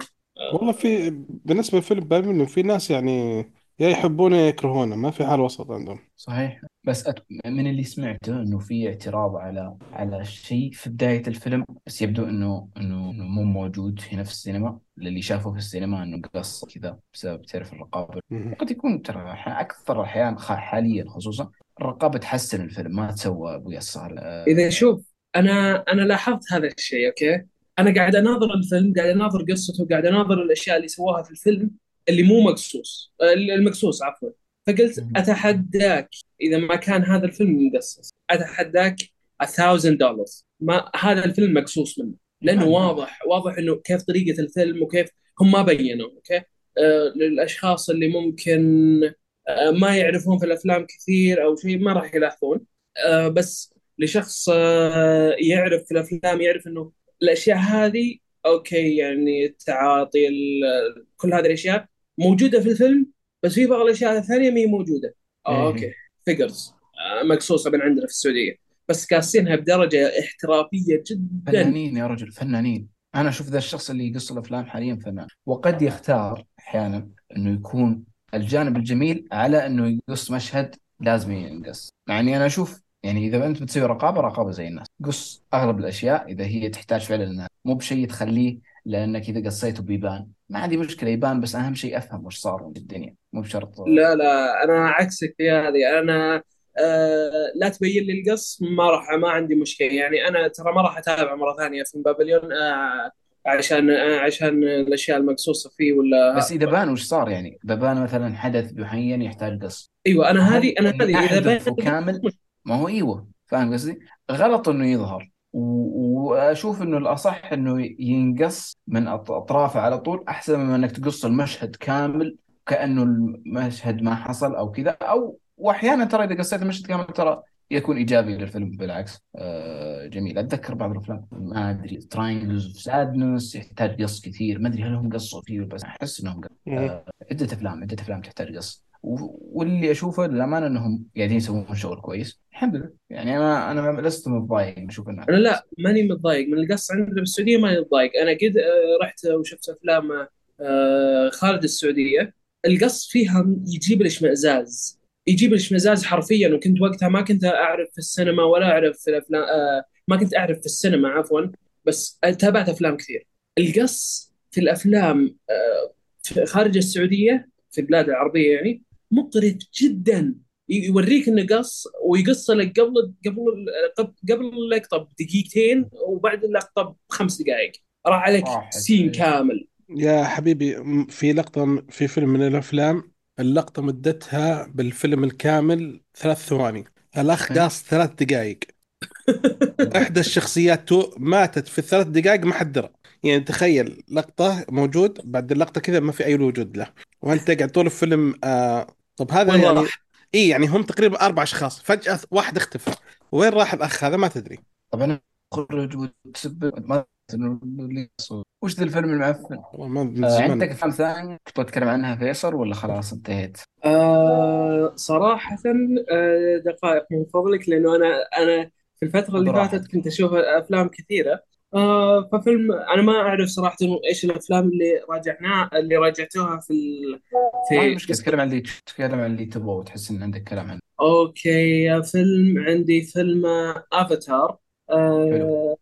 والله في بالنسبة لفيلم بابليون في ناس يعني يا يحبونه يا يكرهونه ما في حال وسط عندهم. صحيح. بس أت... من اللي سمعته إنه في اعتراض على على شيء في بداية الفيلم بس يبدو انه انه إنه مو موجود هنا في السينما. للي شافوه في السينما إنه قص كذا بسبب تعرف الرقابة. مم. وقد يكون ترى أكثر الاحيان حاليا خصوصا الرقابة تحسن الفيلم ما تسوى أبو يسار. إذا. شوف أنا أنا لاحظت هذا الشيء okay؟ أنا قاعد أناظر الفيلم قاعد أناظر قصته قاعد أناظر الأشياء اللي سواها في الفيلم. اللي مو مقصوص المقصوص عفوا. فقلت أتحداك إذا ما كان هذا الفيلم مقصص أتحداك 1000 دولار ما هذا الفيلم مقصوص منه. لأنه واضح واضح إنه كيف طريقة الفيلم وكيف هم ما بينوا okay؟ آه للأشخاص اللي ممكن آه ما يعرفون في الأفلام كثير أو شيء ما راح يلاحظون. آه بس لشخص آه يعرف في الأفلام يعرف إنه الأشياء هذه okay يعني التعاطي ال- كل هذه الأشياء موجودة في الفيلم بس في بعض الأشياء الثانية ما هي موجودة. آه okay. figures آه مقصوصه من عندنا في السعودية. بس كاسينها بدرجة احترافية جدا. فنانين يا رجل فنانين. أنا أشوف ذا الشخص اللي يقص الأفلام حاليا فنان. وقد يختار أحيانا إنه يكون الجانب الجميل على إنه يقص مشهد لازم ينقص. يعني أنا أشوف يعني إذا أنت بتسوي رقابة رقابة زي الناس. قص أغلب الأشياء إذا هي تحتاج فعلا إنها مو بشيء تخليه لأنك إذا قصيته بيبان. ما عندي مشكلة يبان بس أهم شيء أفهم وش صار في الدنيا. مو بشرط لا لا أنا عكسك في هذه. أنا آه لا تبين لي القص ما راح ما عندي مشكلة. يعني أنا ترى ما راح أتابع مرة ثانية فيلم بابليون آه عشان آه عشان الأشياء المقصوصة فيه ولا بس إذا بان وش صار يعني؟ إذا بان مثلا حدث معين يحتاج قص. أيوه أنا هذه أنا اللي هذه إذا بان كامل ما هو إيوه فاهم قصدي؟ غلط إنه يظهر. وأشوف إنه الأصح إنه ينقص من أطرافه على طول أحسن من إنك تقص المشهد كامل كأنه المشهد ما حصل أو كذا. أو واحيانا ترى إذا قصيت المشهد كامل ترى يكون إيجابي للفيلم بالعكس. آه جميل. أتذكر بعض الأفلام. ما أدري. Triangles of Sadness يحتاج قص كثير. ما أدري هل هم قصوا فيه بس أحس إنهم قصوا. مم. آه عدة أفلام عدة أفلام تحتاج قص. واللي أشوفه للأمانة إنهم قاعدين يسوون شغل كويس. الحمد لله. يعني أنا أنا لست متضايق أشوف إنه أنا لا ماني متضايق. من القص عندنا بالسعودية ماني متضايق. أنا قد آه، رحت وشفت أفلام آه، خارج السعودية. القص فيها يجيب الاشمئزاز يجيب الاشمئزاز حرفيا. وكنت وقتها ما كنت أعرف في السينما ولا أعرف في الأفلام آه، ما كنت أعرف في السينما عفوا. بس تابعت أفلام كثير. القص في الأفلام في خارج السعودية في البلاد العربية يعني مقرف جدا. يوريك إنه قص ويقص لك قبل قبل قبل اللقطة بدقيقتين وبعد اللقطة بخمس دقائق. راح عليك. سين كامل. يا حبيبي في لقطة في فيلم من الأفلام اللقطة مدتها بالفيلم الكامل ثلاث ثواني. الأخ أي. قاص ثلاث دقائق. إحدى الشخصيات تو ماتت في الثلاث دقائق ما حد درى. يعني تخيل لقطة موجود بعد اللقطة كذا ما في أي وجود له. وأنت قاعد طول الفيلم آه طب هذا وين يعني راح؟ إيه يعني هم تقريبا أربع أشخاص فجأة واحد اختفى وين راح الأخ هذا ما تدري طبعا خرج وتسب ما إنه اللي يصور. وش ذا الفيلم المعفن؟ والله آه عندك أفلام ثانية كنت بتكلم عنها فيصل ولا خلاص انتهيت؟ آه صراحة آه دقائق من فضلك لأنه أنا أنا في الفترة اللي. فاتت كنت أشوف أفلام كثيرة آه ففيلم أنا ما أعرف صراحة إيش الأفلام اللي راجعناها اللي راجعتوها في ال... في مشكلة تتكلم عن اللي تتكلم عن اللي تبغى وتحس إن عندك كلام عنه. أوكي فيلم عندي فيلم أفاتار حلو. آه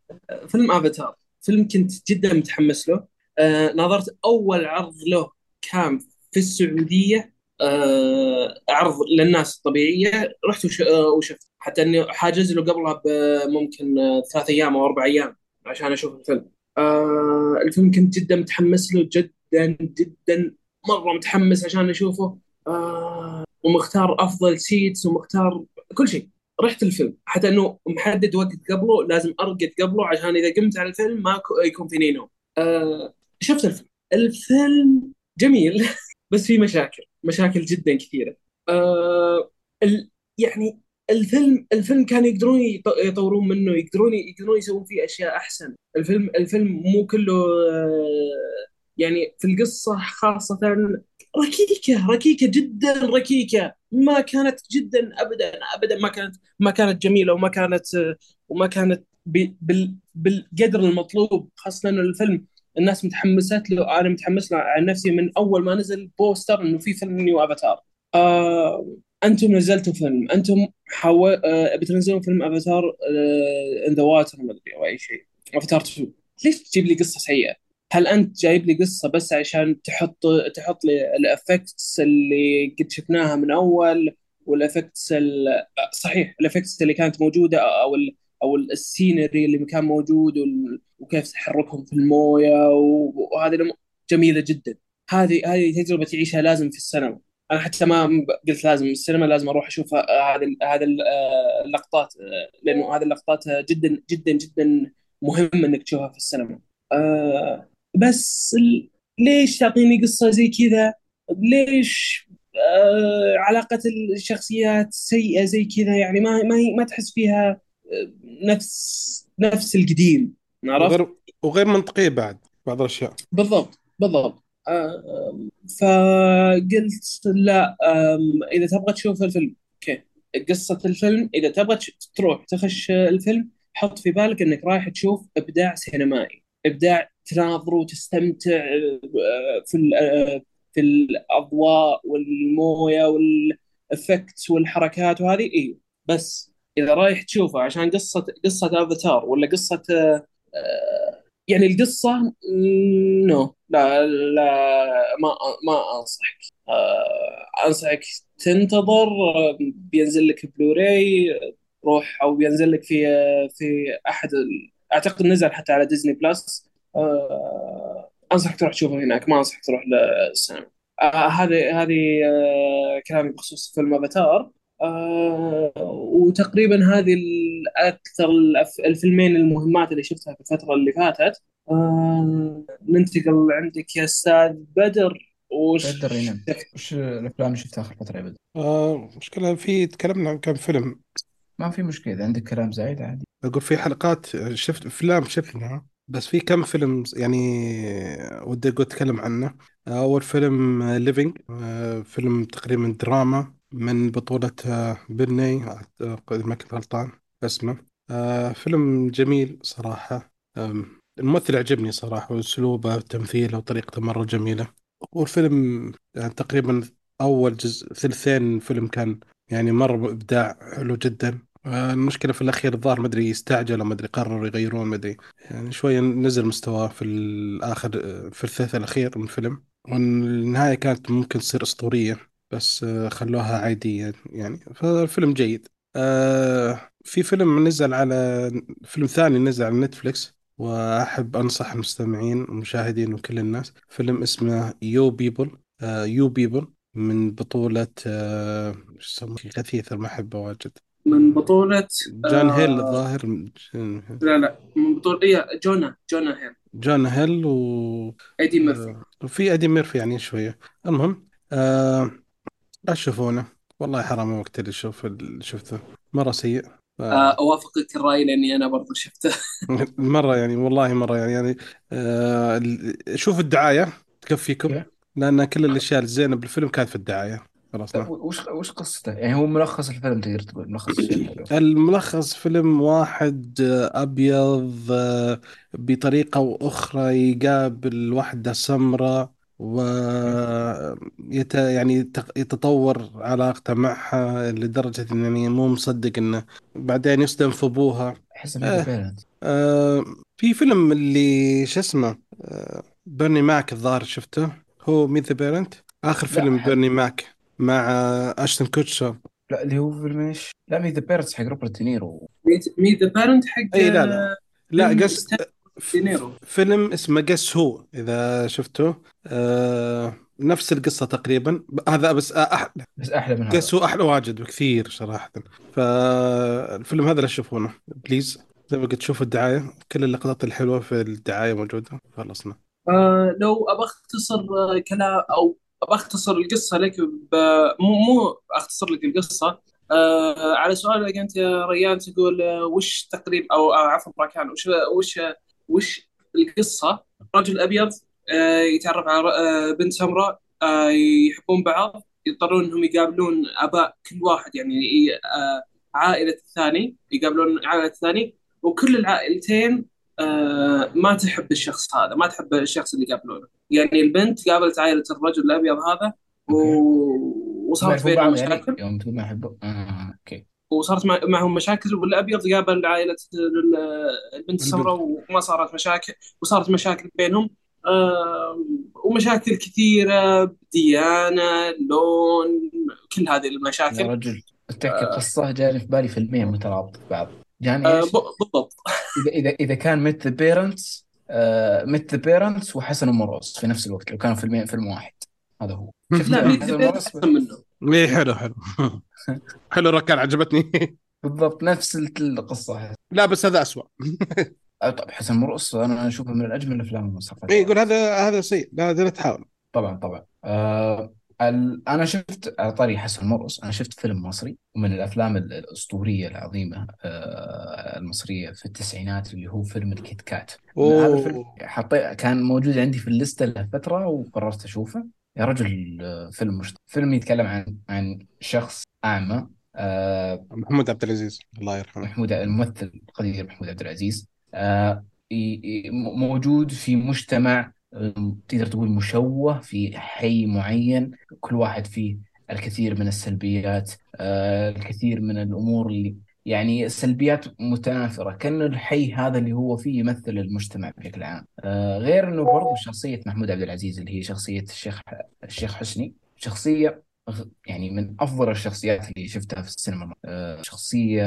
فيلم أفاتار فيلم كنت جدا متحمس له آه نظرت أول عرض له كان في السعودية آه عرض للناس الطبيعية رحت آه وشفت حتى إني حاجز له قبلها بممكن آه ثلاث أيام أو أربع أيام. عشان أشوف الفيلم آه الفيلم كنت جدا متحمس له جدا جدا مرة متحمس عشان أشوفه آه ومختار أفضل سيتس ومختار كل شيء رحت الفيلم حتى إنه محدد وقت قبله لازم أرقد قبله عشان إذا قمت على الفيلم ما يكون فيني نوم. آه شفت الفيلم. الفيلم جميل بس في مشاكل، مشاكل جدا كثيرة. آه ال يعني الفيلم الفيلم كان يقدرون يط- يطورون منه يقدرون يقدرون يسوون فيه أشياء أحسن. الفيلم الفيلم مو كله آه يعني في القصة خاصة ركيكة ركيكة جدا ركيكة. ما كانت جدا ابدا ابدا ما كانت ما كانت جميلة وما كانت وما كانت بالقدر المطلوب. خاصة إنه الفيلم الناس متحمسات له أنا متحمس له. عن نفسي من أول ما نزل poster إنه في فيلم new Avatar آه أنتم نزلتوا فيلم. أنتم حو... آه بتنزلون فيلم Avatar in the water ما أدري أو أي شيء. افاتار 2 ليش تجيب لي قصة سيئة؟ هل أنت جايب لي قصة بس عشان تحط تحط لي ال effects اللي قد شفناها من أول وال effects ال- صحيح ال effects اللي كانت موجودة أو ال أو ال scenery اللي كان موجود وال- وكيف تحركهم في الموية وهذه جميلة جدا. هذه هذه تجربة تعيشها لازم في السينما. أنا حتى ما قلت لازم السينما لازم أروح أشوف هذه هذه اللقطات آه، لأنه هذه اللقطات جدا جدا جدا مهم إنك تشوفها في السينما آه بس ليش تعطيني قصة زي كذا؟ ليش آه علاقة الشخصيات سيئة زي كذا يعني ما ما ما تحس فيها آه، نفس نفس القديم عرفت؟ وغير وغير منطقية بعد بعض الأشياء بالضبط بالضبط آه فقلت لا إذا تبغى تشوف الفيلم. أوكي. قصة الفيلم إذا تبغى تروح تخش الفيلم حط في بالك إنك رايح تشوف إبداع سينمائي. إبداع تناظر وتستمتع آه، في آه، في الأضواء والموية وال effects والحركات وهذه. أيوه بس إذا رايح تشوفه عشان قصة قصة افاتار ولا قصة آه، يعني القصة no لا لا ما ما أنصحك. آه، أنصحك تنتظر آه، بينزل لك بلوراي روح أو بينزل لك في في أحد أعتقد نزل حتى على Disney Plus آه، أنصحك تروح تشوفه هناك ما أنصحك تروح للسينما. هذه هذه كلامي بخصوص فيلم افاتار وتقريبا هذه أكثر الفيلمين المهمات اللي شفتها في الفترة اللي فاتت. آه، ننتقل عندك يا أستاذ بدر. وش بدر ينام وش الأفلام اللي شفتها اخر فتره يا بدر؟ آه مشكلة في تكلمنا عن كم فيلم. ما في مشكلة اذا عندك كلام زايد عادي. أقول في حلقات شفت أفلام شفنا بس في كم فيلم يعني ودي أقول أتكلم عنه. أول فيلم Living فيلم تقريبا دراما من بطولة آه، Bill Nighy أعتقد ما كنت غلطان. اسمه آه، فيلم جميل صراحة. آم، الممثل عجبني صراحة وأسلوبه وتمثيله وطريقته مرة جميلة. والفيلم يعني تقريبا أول جزء ثلثين فيلم كان يعني مرة إبداع حلو جدا. آه، المشكلة في الأخير الظاهر ما أدري استعجلوا ما أدري قرروا يغيرون ما أدري. يعني شوية نزل مستواه في الآخر آه، في الثلث الأخير من الفيلم. والنهاية كانت ممكن تصير أسطورية بس آه، خلوها عادية يعني. فالفيلم جيد. في فيلم نزل على فيلم ثاني نزل على Netflix وأحب أنصح المستمعين والمشاهدين وكل الناس. فيلم اسمه You People You People من بطولة آه، شو اسمه غثيث ما أحبه واجد. من بطولة Jonah Hill آه الظاهر. لا لا من بطولة إيه Jonah Jonah Hill. Jonah Hill و Eddie Murphy. آه، وفي Eddie Murphy يعني شوية. المهم آه لا تشوفونه والله حرام الوقت اللي شوف شفته. مرة سيء. آه أوافقك الرأي لأني أنا برضو شفته. مرة يعني والله مرة يعني يعني آه شوف الدعاية تكفيكم okay لأن كل الأشياء الزينة بالفيلم كانت في الدعاية. خلصنا وش وش قصته؟ يعني هو ملخص الفيلم تقدر تقول ملخص الملخص فيلم واحد آه، أبيض آه، بطريقة أو أخرى يقابل واحدة سمراء و يت يعني تق- يتطور علاقته معها لدرجة إنه يعني مو مصدق إنه بعدين يصدم في أبوها أحس إنه the آه parent آه في فيلم اللي شو اسمه؟ آه Bernie Mac الظاهر شفته. هو Meet the Parent آخر لا فيلم حق Bernie Mac مع آه، Ashton Kutcher لا اللي هو فيلم إيش؟ لا Meet the Parents حق Robert De Niro. Meet the Parent حق اي لا لا. آه، لا فيلم Guess ستانلي ف- ف- De Niro فيلم اسمه Guess Who إذا شفته آه نفس القصة تقريبا. هذا بس أحلى. بس أحلى من هذا. هو أحلى واجد بكثير صراحة. فالفيلم هذا لا تشوفونه. بليز زي ما قلت شوفوا الدعاية. كل اللقطات الحلوة في الدعاية موجودة. خلصنا. آه لو ابى أختصر آه، كلام أو ابى أختصر القصة لك ب... مو مو أختصر لك القصة. آه على سؤالك انت يا ريان تقول آه وش تقريبا أو آه عفوا براكان وش وش وش القصة؟ رجل أبيض آه يتعرف على آه بنت سمراء آه يحبون بعض يضطرون إنهم يقابلون آباء كل واحد يعني عائلة الثاني يقابلون عائلة الثاني وكل العائلتين ما تحب الشخص هذا ما تحب الشخص اللي قابلونه يعني البنت قابلت عائلة الرجل الأبيض هذا و... وصارت بينهم يعني؟ مشاكل. يوم تقول ما يحبوا آه أوكي. وصارت مع... معهم مشاكل والأبيض قابل عائلة ال- البنت البنت. السمراء وما صارت مشاكل وصارت مشاكل بينهم. آه، ومشاكل كثيرة ديانة لون كل هذه يا المشاكل رجل تحكي قصة جاني في بالي فيلمين مترابط ببعض. جاني آه، إيش؟ ب- بالضبط. اذا اذا إذا كان Meet the Parents Meet the Parents وحسن ومرقص في نفس الوقت لو كانوا فيلمين فيلم واحد. هذا هو. شفت لا Meet the ومرقص أحسن منه. اي حلو حلو. حلو ركان عجبتني. بالضبط نفس القصة لا بس هذا أسوأ. أه، طب حسن مرقص أنا أشوفه من الأجمل الأفلام المصرفة اي يقول هذا هذا سيء لا لا تحاول. طبعا طبعا. آه ال... أنا شفت على طاري حسن مرقص أنا شفت فيلم مصري ومن الأفلام ال- الأسطورية العظيمة آه المصرية في التسعينات اللي هو فيلم الكيت كات. حطيت كان موجود عندي في الليستة لفترة وقررت أشوفه. يا رجل آه، فيلم مش فيلم يتكلم عن عن شخص أعمى آه محمود عبد العزيز الله يرحمه. محمود الممثل القدير محمود عبد العزيز آه، موجود في مجتمع تقدر تقول مشوه في حي معين. كل واحد فيه الكثير من السلبيات آه، الكثير من الأمور اللي يعني سلبيات متناثرة كأن الحي هذا اللي هو فيه يمثل المجتمع بشكل عام. آه، غير أنه برضو شخصية محمود عبد العزيز اللي هي شخصية الشيخ الشيخ حسني شخصية غ- يعني من أفضل الشخصيات اللي شفتها في السينما آه، شخصية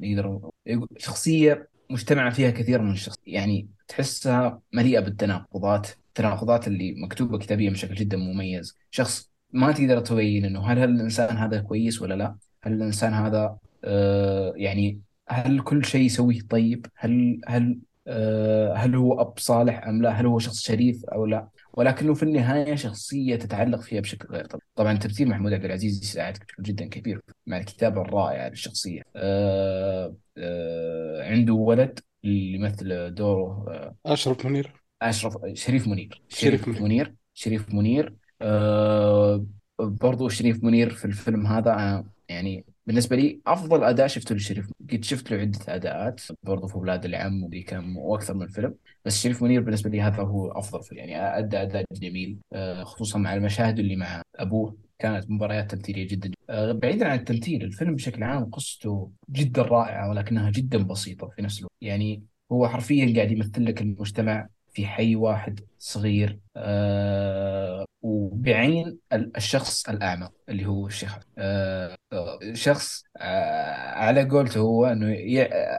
يقدر شخصية مجتمع فيها كثير من الشخص يعني تحسها مليئة بالتناقضات التناقضات اللي مكتوبة كتابيا بشكل جدا مميز. شخص ما تقدر تبين إنه هل هل الإنسان هذا كويس ولا لا؟ هل الإنسان هذا آه يعني هل كل شيء يسويه طيب؟ هل هل آه هل هو أب صالح أم لا؟ هل هو شخص شريف أو لا؟ ولكنه في النهاية شخصية تتعلق فيها بشكل غير طبيعي. طبعا تمثيل محمود عبد العزيز يساعدك بشكل جدا كبير مع الكتابة الرائعة للشخصية. آه آه عنده ولد اللي يمثل دوره آه أشرف منير. أشرف شريف منير. شريف شريف منير. منير. شريف منير. آه برضو شريف منير في الفيلم هذا يعني بالنسبة لي أفضل أداء شفته لشريف قد شفت له عدة أداءات برضو في أولاد العم ودي كان وأكثر من فيلم. بس شريف منير بالنسبة لي هذا هو أفضل فيلم. يعني أدى أداء جميل آه خصوصا مع المشاهد اللي مع أبوه. كانت مباريات تمثيلية جدا. آه بعيدا عن التمثيل الفيلم بشكل عام قصته جدا رائعة ولكنها جدا بسيطة في نفس الوقت. يعني هو حرفيا قاعد يمثل لك المجتمع في حي واحد صغير آه وبعين ال- الشخص الأعمى اللي هو الشيخ آه آه، شخص آه على قولته هو أنه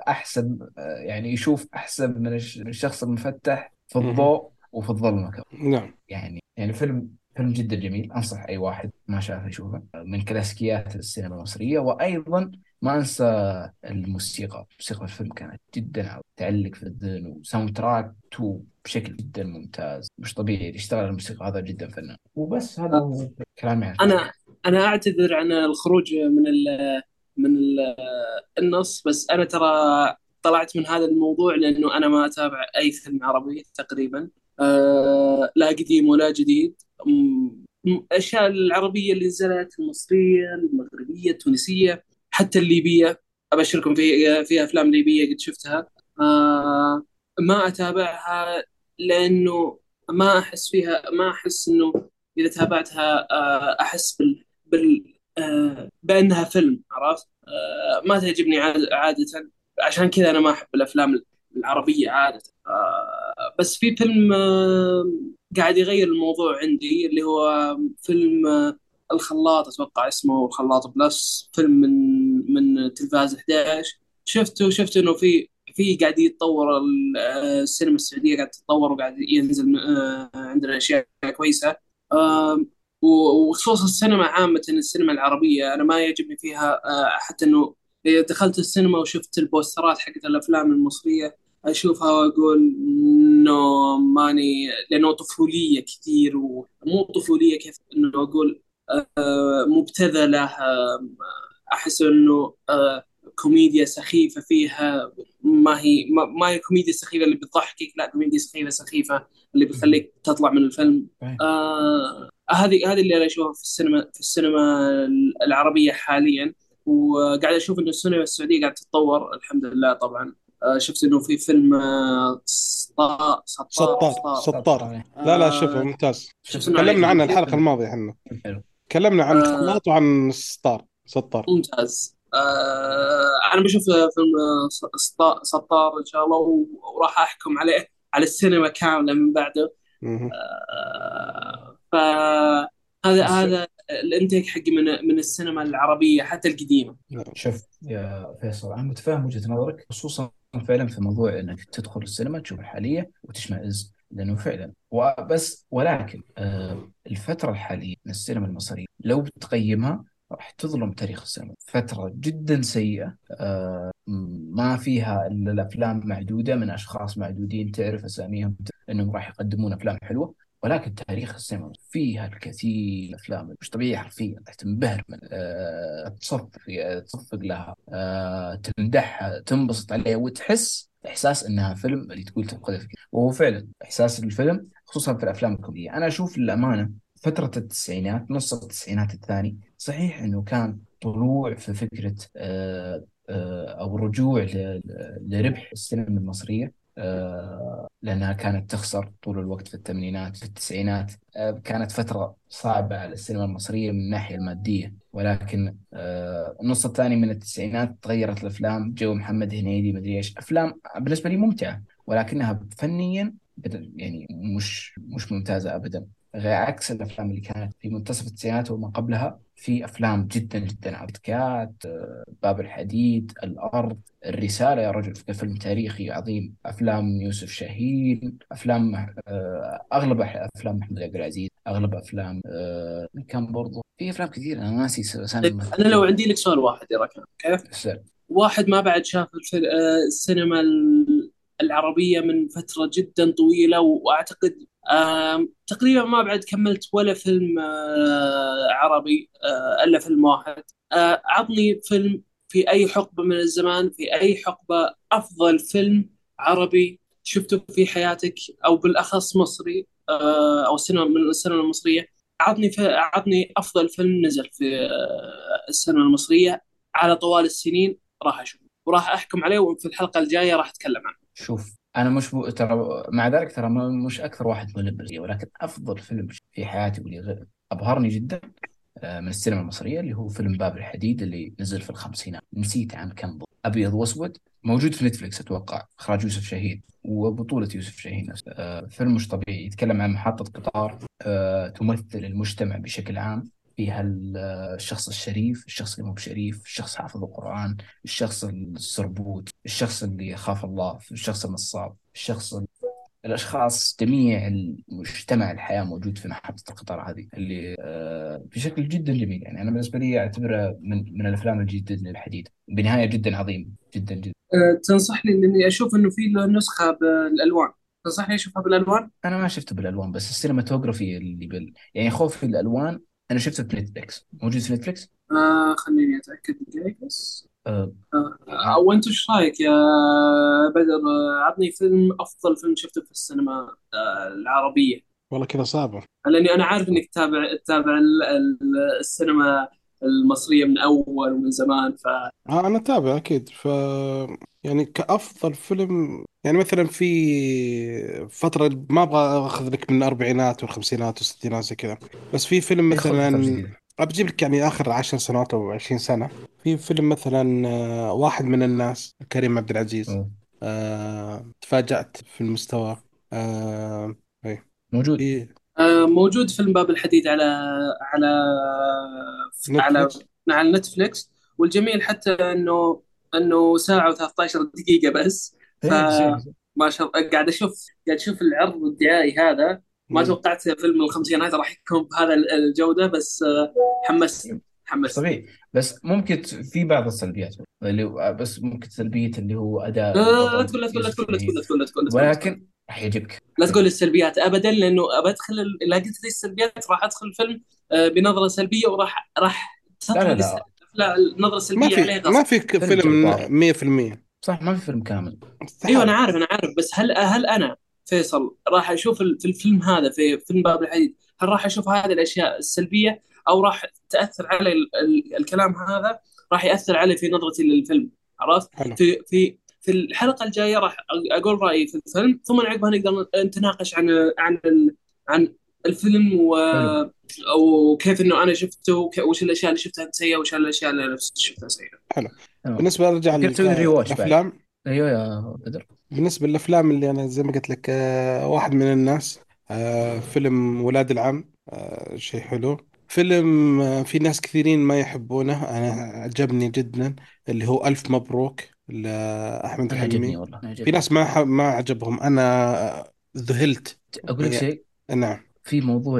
أحسن آه يعني يشوف أحسن من الش- من الشخص المفتح في. الضوء وفي الظلمة نعم يعني يعني فيلم فيلم جدا جميل أنصح أي واحد ما شافه يشوفه من كلاسيكيات السينما المصرية وأيضا ما انسى الموسيقى. موسيقى الفيلم كانت جدا تعلق في الذهن و soundtrack تو بشكل جدا ممتاز. مش طبيعي اللي اشتغل الموسيقى هذا جدا فنان وبس هذا هو كلامي عن. أنا أنا أعتذر عن الخروج من ال من ال النص بس أنا ترى طلعت من هذا الموضوع لأنه أنا ما أتابع أي فيلم عربي تقريبا. آه لا قديم ولا جديد. الاشياء العربية اللي نزلت المصرية المغربية التونسية. حتى الليبية أبشركم في في أفلام ليبية قد شفتها. آه ما أتابعها لأنه ما أحس فيها ما أحس إنه إذا تابعتها آه أحس بال, بال آه بأنها فيلم عرفت؟ ما تعجبني عاد- عادة. عشان كذا أنا ما أحب الأفلام العربية عادة. بس في فيلم قاعد يغير الموضوع عندي اللي هو فيلم الخلاط أتوقع اسمه الخلاط بلس فيلم من من تلفاز 11 شفته شفت إنه في في قاعد يتطور آه، السينما السعودية قاعد تتطور وقاعد ينزل آه، عندنا أشياء كويسة. وخصوصا السينما عامة السينما العربية أنا ما يعجبني فيها آه، حتى إنه دخلت السينما وشفت البوسترات حقت الأفلام المصرية أشوفها وأقول إنه ماني لأنه طفولية كثير ومو طفولية كيف إنه أقول مبتذلة آه، أحس إنه آه، كوميديا سخيفة فيها. ما هي ما, ما هي كوميديا سخيفة اللي بتضحكك لا كوميديا سخيفة سخيفة اللي بتخليك تطلع من الفيلم. آه هذه هذه اللي أنا أشوفها في السينما في السينما العربية حاليا. وقاعد أشوف إنه السينما السعودية قاعد تتطور الحمد لله طبعا. آه شفت إنه في فيلم آه سطار سطار سطار سطار لا لا شوفه آه ممتاز تكلمنا عنه كوميديا. الحلقة الماضية إحنا حلو تكلمنا عن آه. الخلاط وعن السطار سطار ممتاز آه أنا بشوف فيلم آه، سط- سطار إن شاء الله وراح أحكم عليه على السينما كاملة من بعده. آه فهذا بس- هذا الإنتيك حقي من من السينما العربية حتى القديمة شوف يا فيصل أنا متفاهم وجهة نظرك خصوصا فعلا في موضوع إنك تدخل السينما تشوف الحالية وتشمئز لأنه فعلا. وبس ولكن آه، الفترة الحالية من السينما المصرية لو بتقيمها راح تظلم تاريخ السينما. فترة جدا سيئة آه، ما فيها إلا الأفلام معدودة من أشخاص معدودين تعرف أساميهم إنهم راح يقدمون أفلام حلوة. ولكن تاريخ السينما فيها الكثير من الأفلام مش طبيعي حرفيا. تنبهر من آه، تصفق تصفق لها. آه، تمدحها تنبسط عليها وتحس إحساس إنها فيلم اللي تقول تبغى فيه وهو فعلا إحساس الفيلم خصوصا في الأفلام الكوميدية. أنا أشوف للأمانة فترة التسعينات نص التسعينات الثاني صحيح إنه كان طلوع في فكرة آه، آه، أو رجوع لربح السينما المصرية. آه، لأنها كانت تخسر طول الوقت في الثمانينات في التسعينات. آه، كانت فترة صعبة على السينما المصرية من الناحية المادية. ولكن آه، النص الثاني من التسعينات تغيرت الأفلام. جو محمد هنيدي مدري إيش. أفلام بالنسبة لي ممتعة ولكنها فنيا يعني مش مش ممتازة أبدا. غير عكس الأفلام اللي كانت في منتصف التسعينات وما قبلها. في أفلام جدا جدا عبد كات باب الحديد الأرض الرسالة يا رجل فيلم تاريخي عظيم أفلام يوسف شاهين أفلام آه، أغلب أح- أفلام محمود عبد العزيز أغلب أفلام آه، كان برضو في أفلام كثير أنا ناسي طيب أنا لو عندي لك سؤال واحد يا ركان كيف؟ واحد ما بعد شاف آه، السينما ال- العربية من فترة جدا طويلة وأعتقد آم، تقريبا ما بعد كملت ولا فيلم آه، عربي آه، إلا فيلم واحد. آه، عطني فيلم في أي حقبة من الزمان في أي حقبة أفضل فيلم عربي شفته في حياتك أو بالأخص مصري أو السينما من السينما المصرية. عطني عطني أفضل فيلم نزل في السينما المصرية على طوال السنين راح أشوفه. وراح أحكم عليه وفي الحلقة الجاية راح أتكلم عنه. شوف أنا مش ب... ترى مع ذلك ترى مش أكثر واحد ملم فيه ولكن أفضل فيلم في حياتي واللي أبهرني جدا آه، من السينما المصرية اللي هو فيلم باب الحديد اللي نزل في الخمسينات. نسيت عن كم بالضبط. أبيض وأسود موجود في نتفلكس أتوقع إخراج يوسف شاهين وبطولة يوسف شاهين نفسه. آه، فيلم مش طبيعي يتكلم عن محطة قطار آه، تمثل المجتمع بشكل عام. فيها ال- الشخص الشريف الشخص اللي مو بشريف الشخص حافظ القرآن الشخص السربوت الشخص اللي يخاف الله الشخص النصاب الشخص ال- الأشخاص جميع المجتمع الحياة موجود في محطة القطار هذه اللي آه، بشكل جدا جميل. يعني أنا بالنسبة لي أعتبره من من الأفلام الجديدة للحديد بنهاية جدا عظيمة جدا جدا. أه، تنصحني إني أشوف إنه في له نسخة بالألوان. تنصحني أشوفها بالألوان؟ أنا ما شفته بالألوان بس السينماتوجرافي اللي بال يعني خوفي الألوان أنا شفته في نتفلكس موجود في نتفلكس آه خليني أتأكد دقيقه بس. آه. آه أو أنت إيش رأيك يا بدر؟ عطني فيلم أفضل فيلم شفته في السينما آه العربية. والله كذا صعبة. لأني أنا عارف إنك تتابع تتابع ال- ال- السينما المصرية من أول ومن زمان ف آه أنا أتابع أكيد. ف يعني كأفضل فيلم يعني مثلا في فترة ما أبغى أخذ لك من الأربعينات والخمسينات والستينات زي كذا بس في فيلم إيه، فتره مثلا بجيب لك يعني آخر عشر سنوات أو عشرين سنة في فيلم مثلا آه، واحد من الناس كريم عبد العزيز. آه تفاجأت في المستوى. آه إيه. موجود. في آه موجود فيلم باب الحديد على على على نتفليكس. على نتفليكس. والجميل حتى انه إنه ساعة و13 دقيقة بس. قصير قصير. فما شاء الله قاعد أشوف قاعد أشوف العرض الدعائي هذا. ما. توقعت فيلم الخمسينات راح يكون بهذا الجودة بس آه، حمست حمست. طبيعي بس ممكن في بعض السلبيات. اللي هو بس ممكن سلبية اللي هو أداء لا تقول لا تقول لا تقول لا تقول ولكن راح يعجبك. لا تقول السلبيات. ابدا لأنه بدخل إذا قلت لي السلبيات راح أدخل الفيلم آه، بنظرة سلبية وراح راح لا لا لا. لا النظره ما السلبيه في عليه ما غصب في ك- فيلم فيلم جبار. 100% صح ما في فيلم كامل. أيوه أنا عارف أنا عارف. بس هل هل أنا فيصل راح أشوف ال- في الفيلم هذا في فيلم باب الحديد هل راح أشوف هذه الأشياء السلبية أو راح تأثر علي ال ال الكلام هذا؟ راح يأثر علي في نظرتي للفيلم عرفت؟ حلو. في في في الحلقة الجاية راح أقول رأيي في الفيلم ثم عقبها نقدر نتناقش عن عن ال عن الفيلم و حلو. وكيف إنه أنا شفته وك- وش الأشياء اللي شفتها سيئة وش الأشياء اللي أنا شفتها سيئة. حلو. واتش بعد؟ للأفلام أيوه يا بدر. بالنسبة للأفلام اللي أنا زي ما قلت لك آه، واحد من الناس آه، فيلم ولاد العم آه، شيء حلو. فيلم في ناس كثيرين ما يحبونه أنا عجبني جدا اللي هو ألف مبروك. أنا عجبني حلمي والله أنا في عجبني. ناس ما ح- ما عجبهم. أنا آه، ذهلت أقول لك شيء؟ نعم. في موضوع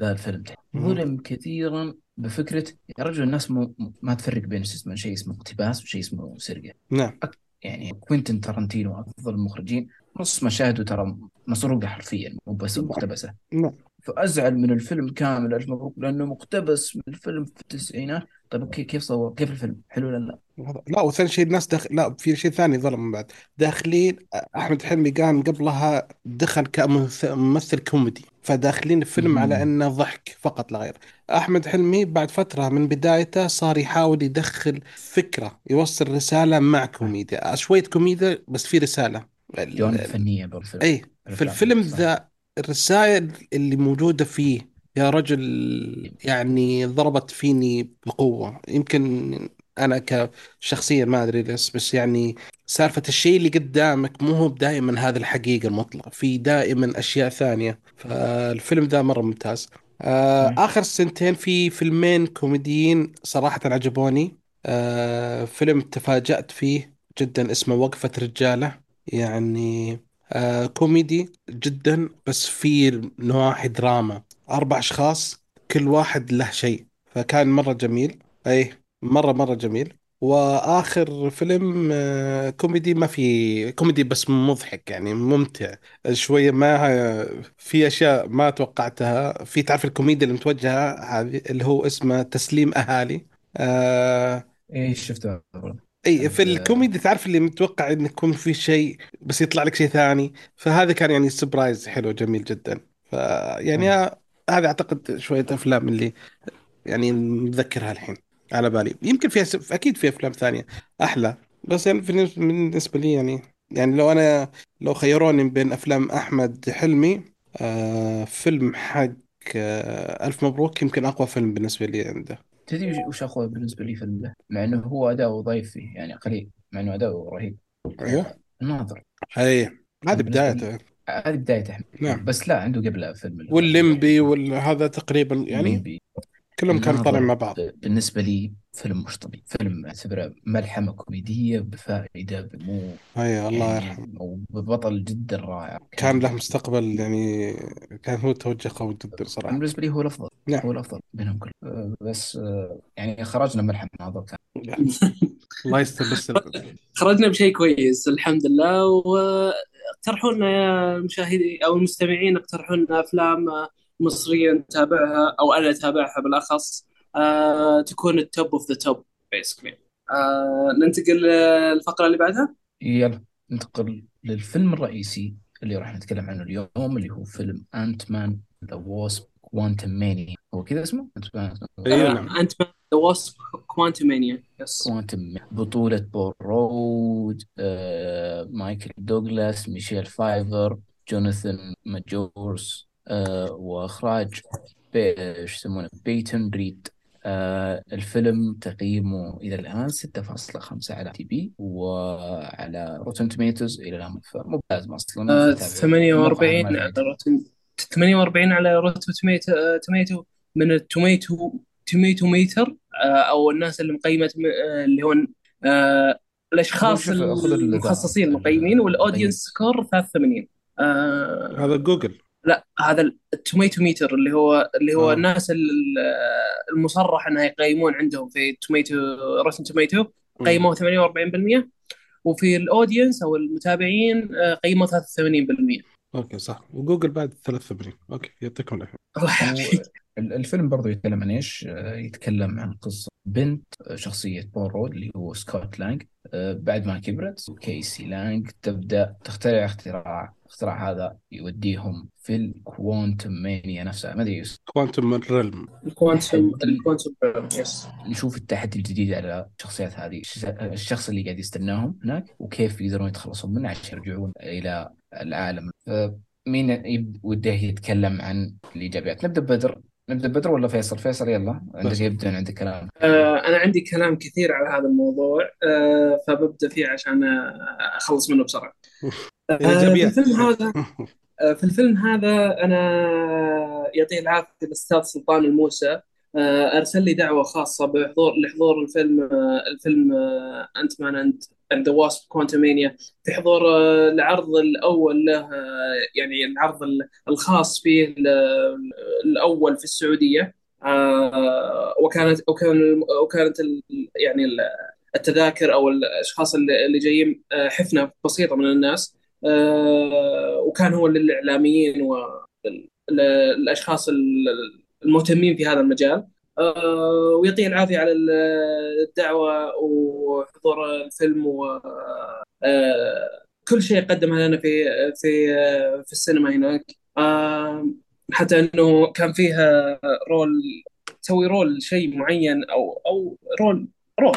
ذا الفيلم. ظلم كثيرا بفكرة يا رجل الناس مو ما تفرق بين شيء اسمه شيء اسمه اقتباس وشيء اسمه سرقة. نعم. أك- يعني كوينتن تارانتينو افضل المخرجين نص مشاهده ترى مسروقة حرفيا مو بس نعم. مقتبسة. نعم. فأزعل من الفيلم كامل ألف مبروك لأنه مقتبس من الفيلم في التسعينات. طيب okay كيف صور؟ كيف الفيلم؟ حلو ولا لا؟ لا وثاني شيء الناس دخل لا في شيء ثاني ظلم من بعد. داخلين أحمد حلمي كان قبلها دخل كممثل كوميدي فداخلين الفيلم على. أنه ضحك فقط لا غير. أحمد حلمي بعد فترة من بدايته صار يحاول يدخل فكرة يوصل رسالة مع كوميديا. شوية كوميديا بس في رسالة. ال- جوانب فنية بالفيلم. اي في الفيلم ذا الرسائل اللي موجودة فيه يا رجل يعني ضربت فيني بقوة. يمكن أنا كشخصيا ما أدري ليش بس يعني سالفة الشيء اللي قدامك مو هو دائما هذا الحقيقة المطلقة في دائما أشياء ثانية. فالفيلم ذا مرة ممتاز. آه،. آخر سنتين في فيلمين كوميديين صراحة عجبوني. آه، فيلم تفاجأت فيه جدا اسمه وقفة رجالة. يعني آه كوميدي جدا بس في نواحي دراما. أربع أشخاص كل واحد له شيء. فكان مرة جميل. أي مرة مرة جميل. وآخر فيلم آه كوميدي ما في كوميدي بس مضحك يعني ممتع. شوية ما في أشياء ما توقعتها. في تعرف الكوميديا اللي متوجهة هذه اللي هو اسمه تسليم أهالي. آه إيش شفته؟ إي في الكوميدي تعرف اللي متوقع انه يكون في شيء بس يطلع لك شيء ثاني. فهذا كان يعني surprise حلو جميل جدا. فيعني. هذا أعتقد شوية أفلام اللي يعني متذكرها الحين على بالي. يمكن فيها س... أكيد في أفلام ثانية أحلى. بس يعني بالنسبة لي يعني يعني لو أنا لو خيروني بين أفلام أحمد حلمي آه فيلم حق آه ألف مبروك يمكن أقوى فيلم بالنسبة لي عنده. تدري وش أخوي بالنسبة لي فيلم ده مع إنه هو اداؤه ضعيف فيه يعني قليل مع إنه اداؤه رهيب. أيوه. الناظر أي. هذه لي بدايته. هذه احمد نعم. بس لا عنده قبلها فيلم والليمبي وهذا تقريبا يعني كلهم كانوا طالعين مع بعض. ب- بالنسبة لي فيلم مش طبيعي. فيلم أعتبره ملحمة كوميدية بفائدة بمو أي الله يعني يرحمه. وببطل جدا رائع. كان له مستقبل يعني كان هو توجه قوي جدا أنا صراحة. بالنسبة لي هو الأفضل. نعم. هو الأفضل بينهم كلهم. بس يعني خرجنا ملحم الناظر كان. الله يستر بس خرجنا بشيء كويس الحمد لله. واقترحوا لنا يا المشاهدين أو المستمعين اقترحوا لنا أفلام مصرية نتابعها أو أنا أتابعها بالأخص آه تكون ال top of the top basically ننتقل للفقرة اللي بعدها؟ يلا ننتقل للفيلم الرئيسي اللي راح نتكلم عنه اليوم اللي هو فيلم Ant-Man the Wasp Quantumania هو كذا اسمه؟ Ant-Man Ant the Wasp Quantumania yes Quantum بطولة بول رود آه، مايكل دوغلاس ميشيل فايفر جوناثان ماجورس آه، وإخراج بي- إيش يسمونه بيتن ريد آه، الفيلم تقييمه إلى الآن 6.5 على تي بي وعلى روتن توميتوز إلى الآن فممتاز أصلا آه، تتابعه. 48 المقهى ما على. روتن 48 على روتن توميتو توميتو من التوميتو توميتو ميتر آه، أو الناس اللي مقيمه آه، اللي هو آه، الأشخاص المخصصين ال- المقيمين وال audience. score 83 آه، هذا جوجل لا هذا ال Tomatometer اللي هو اللي هو آه. الناس ال- المصرح انها يقيمون عندهم في Tomato Rotten Tomato قيموه 48% وفي ال audience أو المتابعين آه، قيموه 83% okay صح. وجوجل بعد 83 okay يعطيكم العافية. الله ال- الفيلم برضو يتكلم عن إيش؟ آه، يتكلم عن قصة بنت آه، شخصية بول رود اللي هو سكوت لانج بعد ما كبرت كيسي لانج تبدأ تخترع اختراع اختراع هذا يوديهم في ال Quantumania نفسها. ما أدري. كوانتم ريلم الكوانتم. الكوانتم يس نشوف التحدي الجديد على الشخصيات هذه. الش- الشخص اللي قاعد يستناهم هناك وكيف يقدرون يتخلصون منه عشان يرجعون إلى العالم. مين يب- وده يتكلم عن الإيجابيات. نبدأ بدر. نبدأ بدر ولا فيصل؟ فيصل يلا عندك. يبدأ عندك كلام. آه أنا عندي كلام كثير على هذا الموضوع آه فببدأ فيه عشان آه، أخلص منه بسرعة. آه في الفيلم هذا في الفيلم هذا أنا يعطيه العافية الأستاذ سلطان الموسى أرسل لي دعوة خاصة بحضور لحضور الفيلم الفيلم Ant-Man and and the Wasp Quantumania في حضور آه العرض الأول له آه يعني العرض ال- الخاص فيه ال- الأول في السعودية. آه، وكانت وكان وكانت يعني ال- التذاكر أو الأشخاص اللي جايين حفنة بسيطة من الناس. وكان هو للإعلاميين والاشخاص المهتمين في هذا المجال. ويعطيه العافية على الدعوة وحضور الفيلم و آه، كل شيء قدمه لنا في في في السينما هناك آه، حتى إنه كان فيها roll تسوي roll شيء معين أو أو roll roll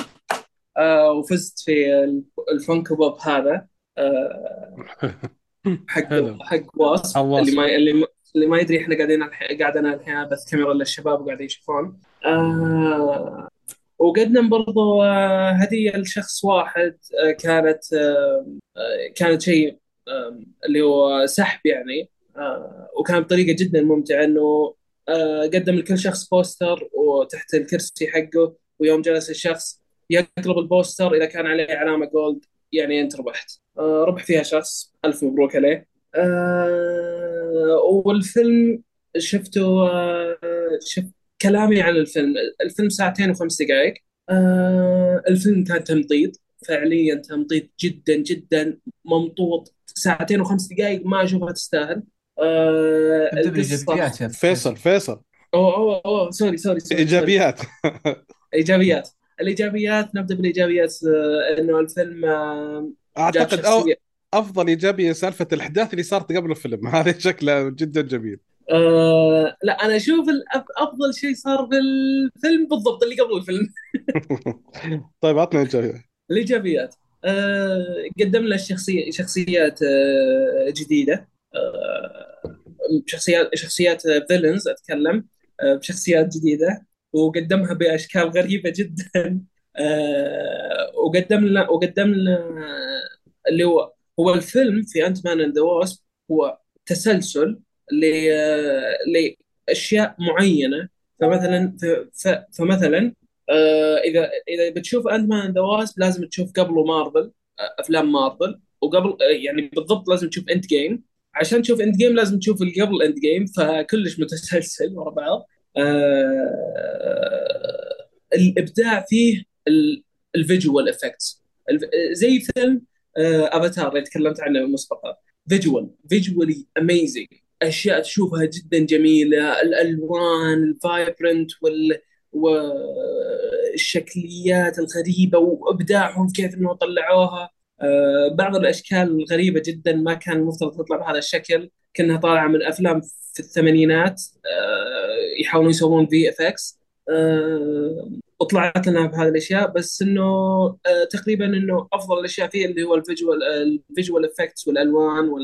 آه وفزت في ال Funko Pop هذا آه حق. حق Wasp حق Wasp. اللي ما اللي اللي ما يدري إحنا قاعدين الح- قاعد أنا الحين بث كاميرا للشباب وقاعدين يشوفون. آه وقدم برضو آه هدية لشخص واحد آه كانت آه كانت شيء اللي هو سحب يعني. وكان بطريقة جدا ممتعة إنه قدم لكل شخص بوستر وتحت الكرسي حقه ويوم جلس الشخص يقلب البوستر إذا كان عليه علامة gold يعني أنت ربحت. ربح فيها شخص. ألف مبروك عليه. والفيلم شفته آه شفت كلامي عن الفيلم. الفيلم ساعتين وخمس دقائق. آه الفيلم كان تمطيط. فعليا تمطيط جدا جدا. ممطوط. ساعتين وخمس دقائق ما أشوفها تستاهل. آه فيصل فيصل. أوه أوه أوه. sorry sorry sorry إيجابيات. إيجابيات. الإيجابيات نبدأ بالإيجابيات. إنه الفيلم أعتقد أو أفضل إيجابية سالفة الأحداث اللي صارت قبل الفيلم. هذا شكله جدا جميل. آه لا أنا أشوف أفضل شيء صار في الفيلم بالضبط اللي قبل الفيلم. طيب عطنا ايجابيه الإيجابيات. آه قدم لنا الشخصيه شخصيات آه جديدة. آه شخصيات شخصيات فيلنز أتكلم. آه بشخصيات جديدة. وقدمها بأشكال غريبة جدا. آه وقدم لنا وقدم لنا اللي هو هو الفيلم في Ant-Man and the Wasp هو تسلسل لاشياء معينة. فمثلا فمثلا آه، إذا إذا بتشوف Ant-Man the Wasp لازم تشوف قبله مارفل آه، أفلام مارفل وقبل آه، يعني بالضبط لازم تشوف Endgame عشان تشوف Endgame لازم تشوف اللي قبل Endgame فكلش متسلسل ورا بعض. الإبداع فيه ال visual effects زي فيلم افاتار اللي تكلمت عنه مسبقا. visual visually amazing أشياء تشوفها جدا جميلة. الألوان ال vibrant وال والشكليات الغريبة وإبداعهم كيف إنه طلعوها. آه، بعض الأشكال الغريبة جدا ما كان المفترض تطلع بهذا الشكل. كأنها طالعة من افلام في الثمانينات. آه، يحاولون يسوون VFX وطلعت لنا بهذه الأشياء بس إنه آه، تقريبا إنه أفضل الأشياء فيه اللي هو ال visual ال visual effects والألوان وال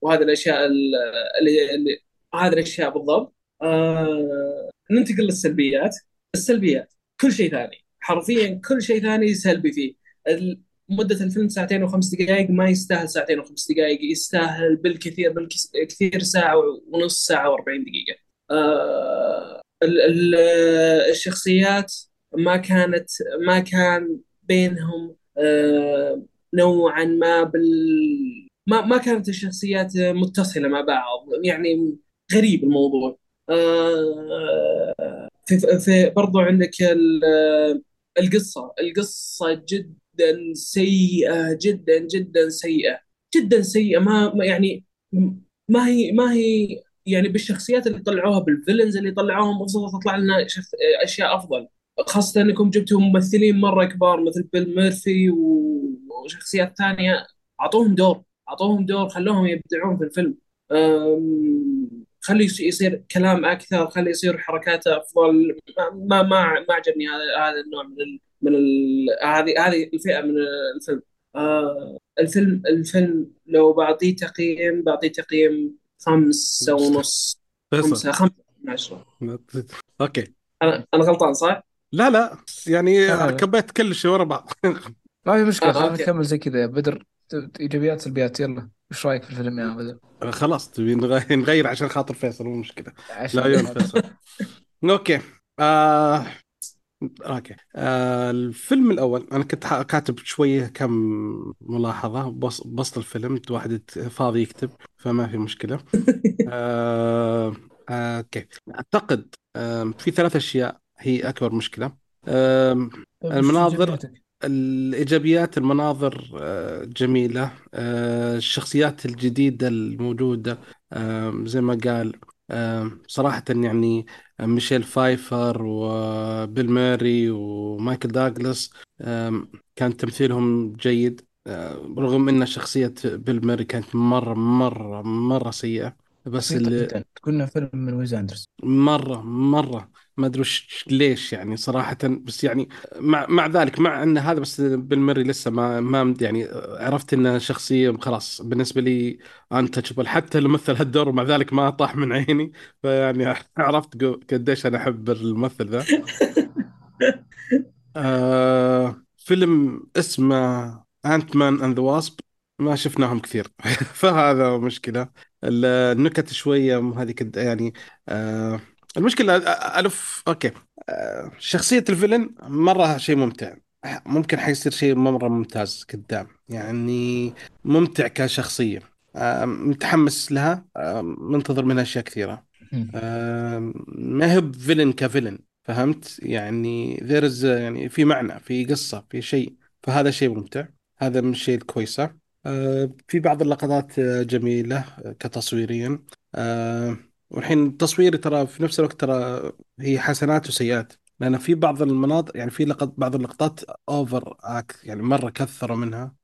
وهذه الأشياء ال- اللي, اللي هذه الأشياء بالضبط. آه ننتقل للسلبيات. السلبيات كل شيء ثاني. حرفيا كل شيء ثاني سلبي فيه. مدة الفيلم ساعتين وخمس دقائق ما يستاهل ساعتين وخمس دقائق يستاهل بالكثير بالكثير ساعة ونص ساعة و40 دقيقة. آه ال- ال- الشخصيات ما كانت ما كان بينهم آه نوعا ما بال ما ما كانت الشخصيات متصلة مع بعض يعني غريب الموضوع. آه، في في برضو عندك ال- القصة القصة جدا سيئة جدا جدا سيئة جدا سيئة. ما يعني ما هي ما هي يعني بالشخصيات اللي طلعوها بال villains اللي طلعوهم المفروض تطلع لنا أشياء أفضل. خاصة إنكم جبتوا ممثلين مرة كبار مثل بيل ميري وشخصيات ثانية. أعطوهم دور أعطوهم دور خلوهم يبدعون في الفيلم. خلي يص- يصير كلام أكثر خلي يصير حركات أفضل. ما ما ما عجبني هذا هذا النوع من ال من ال هذه هذه الفئة من الفيلم. آه الفيلم الفيلم لو بعطيه تقييم بعطيه تقييم خمسة. ونص خمسة. خمسة من عشرة. okay. أنا أنا غلطان صح؟ لا لا يعني. كبيت كل شيء ورا بعض. ما في مشكلة آه، خلينا. نكمل زي كذا يا بدر. إيجابيات سلبيات يلا. إيش رأيك في الفيلم يا بدر؟ خلاص تبي نغير عشان خاطر فيصل مو مشكلة. عشان لا عيون فيصل. okay. آه... okay. آه الفيلم الأول أنا كنت كاتب شوية كم ملاحظة. بص بسط الفيلم واحد فاضي يكتب فما في مشكلة. آه... آه... okay. أعتقد آه... في ثلاث أشياء هي أكبر مشكلة. طيب، المناظر-؟ الإيجابيات المناظر آه، جميلة آه، الشخصيات الجديدة الموجودة آه، زي ما قال صراحة يعني ميشيل فايفر وبيل ماري ومايكل داغلاس آه، كان تمثيلهم جيد آه، رغم أن شخصية بيل ماري كانت مرة مرة مرة سيئة بس اللي تقولنا فيلم من ويس أندرسون مرة مرة ما أدري ليش يعني صراحة بس يعني مع مع ذلك مع إن هذا بس بيل ميري لسه ما ما يعني عرفت انه شخصية خلاص بالنسبة لي untouchable حتى لو مثل هالدور ومع ذلك ما طاح من عيني فيعني عرفت قديش أنا أحب الممثل ذا. آه فيلم اسمه Ant-Man and the Wasp ما شفناهم كثير. فهذا مشكلة. ال- النكت شوية مو هذيك يعني آه المشكلة ألف okay. آه شخصية ال villain مرة شيء ممتع. ممكن حيصير شيء مرة ممتاز قدام. يعني ممتع كشخصية. آه متحمس لها. منتظر منها أشياء كثيرة. آه ما هي بفيلن كفيلن فهمت؟ يعني is يعني في معنى في قصة في شيء. فهذا شيء ممتع. هذا من الشيء الكويسة. آه، في بعض اللقطات جميلة آه، كتصويريا والحين التصوير ترى في نفس الوقت ترى هي حسنات وسيئات. لأن في بعض المناطق يعني في لقط بعض اللقطات over act يعني مرة كثروا منها.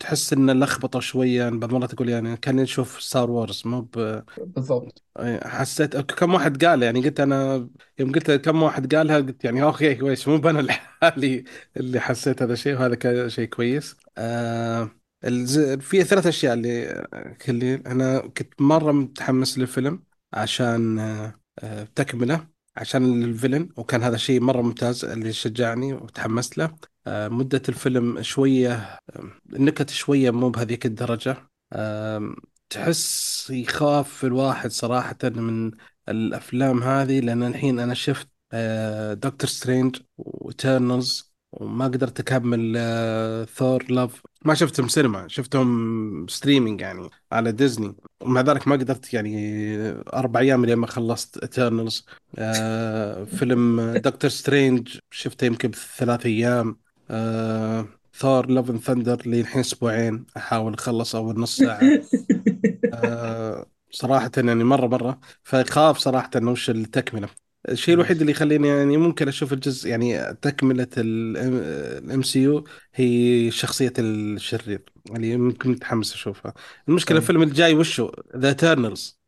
تحس إن لخبطه شوية بعض المرات تقول يعني كان نشوف Star Wars مو ب- بالضبط. حسيت كم واحد قال؟ يعني قلت أنا يوم قلت كم واحد قالها قلت يعني okay كويس مو أنا لحالي اللي حسيت هذا الشيء وهذا كان شيء كويس. آه الز... في ثلاث أشياء اللي اللي أنا كنت مرة متحمس للفيلم. عشان آه آه، تكملة عشان ال villain. وكان هذا شيء مرة ممتاز اللي شجعني وتحمست له. آه مدة الفيلم شوية النكت شوية مو بهذيك الدرجة. تحس يخاف الواحد صراحة من الأفلام هذه لأن الحين أنا شفت دكتور سترينج و Eternals وما قدرت أكمل ثور Love ما شفتهم سينما شفتهم streaming يعني على ديزني ومع ذلك ما قدرت يعني أربع أيام لين ما خلصت Eternals آه فيلم دكتور سترينج شفته يمكن بثلاث أيام. آه ثور Love and Thunder لي الحين أسبوعين. أحاول أخلص أول نص ساعة. آه صراحة يعني مرة مرة. فخاف صراحة إنه وش التكملة. الشيء الوحيد اللي يخليني يعني ممكن أشوف الجزء يعني تكملة ال MCU هي شخصية الشرير اللي ممكن متحمس أشوفها. المشكلة طيب. الفيلم الجاي وشو؟ The Eternals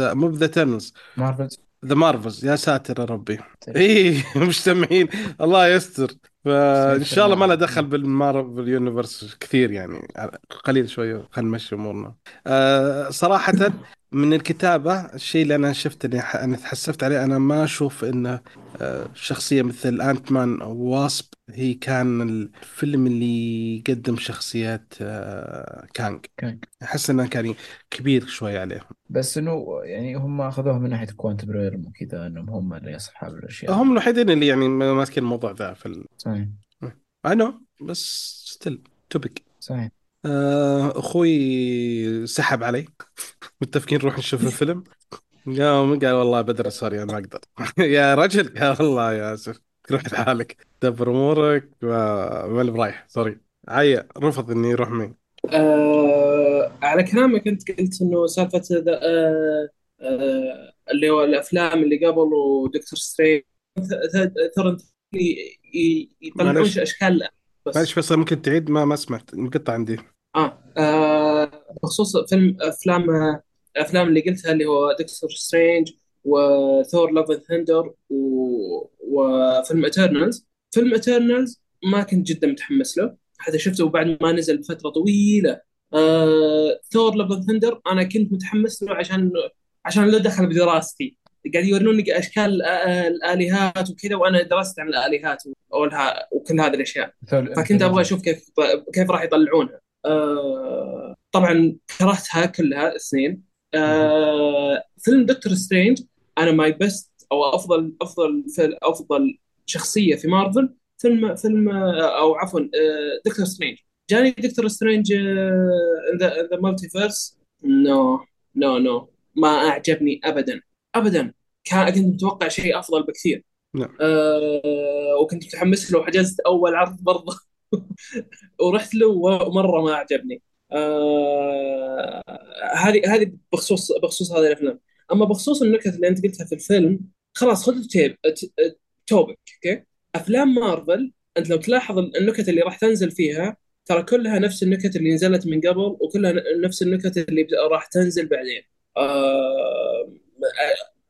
مو ب The Eternals Marvels The Marvels يا ساتر يا ربي. طيب. اي مجتمعين الله يستر. فإن شاء الله ما له دخل بال Marvel universe كثير يعني قليل شوي خلينا نمشي أمورنا. أه صراحة من الكتابة الشيء اللي أنا شفت اني ح- أنا تحسفت عليه أنا ما أشوف إنه أه شخصية مثل انت مان واسب هي كان الفيلم اللي يقدم شخصيات أه كانج كان أحس إنه كان كبير شوي عليهم بس إنه يعني هم أخذوها من ناحية quantum realm وكذا إنهم هم اللي أصحاب الأشياء. هم الوحيدين اللي يعني ماسكين الموضوع ذا في ال... صحيح. No بس still topic صحيح. آه، أخوي سحب علي. متفقين نروح نشوف الفيلم؟ قام قال والله بدر sorry أنا ما أقدر. يا رجل قال والله يا اسف روح لحالك. دبر أمورك وما برايح sorry. عيا رفض إني يروح معي آه على كلامك أنت قلت إنه سالفة ذا- آه آه اللي هو الأفلام اللي قبل ودكتور سترينج ترى ي- ي- يطلعون معلش. أشكال بس. معلش فيصل ممكن تعيد؟ ما ما سمعت مقطع عندي. آه, آه بخصوص فيلم أفلام الافلام اللي قلتها اللي هو دكتور سترينج وثور Love and Thunder وفيلم Eternals فيلم Eternals ما كنت جدا متحمس له حتى شفته بعد ما نزل بفتره طويلة. آه ثور Love and Thunder أنا كنت متحمس له عشان عشان له دخل بدراستي. قاعد يوروني أشكال الالهات وكذا وأنا درست عن الالهات وكل هذه الأشياء. فكنت أبغى أشوف كيف كيف راح يطلعونها. طبعا كرهتها كلها آه فيلم دكتور سترينج أنا my best أو افضل أفضل أفضل شخصية في مارفل فيلم فيلم آه، أو عفوا دكتور سترينج. جاني دكتور سترينج the multiverse no no no ما أعجبني ابدا. ابدا. كان كنت متوقع شيء أفضل بكثير. نعم. آه وكنت متحمس له وحجزت أول عرض برضه. ورحت له ومرة ما عجبني آه هذه هذه بخصوص بخصوص هذه الأفلام. أما بخصوص النكت اللي أنت قلتها في الفيلم خلاص خذ التيب topic okay؟ أفلام مارفل أنت لو تلاحظ النكت اللي راح تنزل فيها ترى كلها نفس النكت اللي نزلت من قبل وكلها نفس النكت اللي راح تنزل بعدين. آه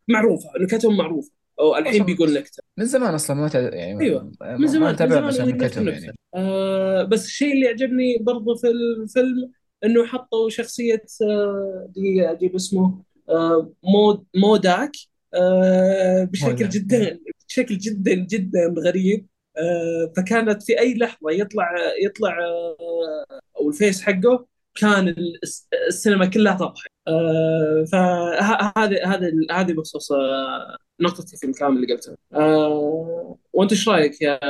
معروفة نكتهم معروفة. أو الحين بيقول نكتة. من زمان أصلا ما تع... يعني ما- من زمان ما من زمان نكتهم النكتة. يعني. آه بس الشيء اللي عجبني برضو في الفيلم إنه حطوا شخصية آه دقيقة أجيب اسمه. آه مود موداك. آه بشكل موداك. جدا بشكل جدا جدا غريب. آه فكانت في أي لحظة يطلع يطلع آه أو ال face حقه كان الس- السينما كلها تضحك آه فهذه هذه هذه بخصوص آه نقطتي في الكلام اللي قلته آه وانت إيش رأيك يا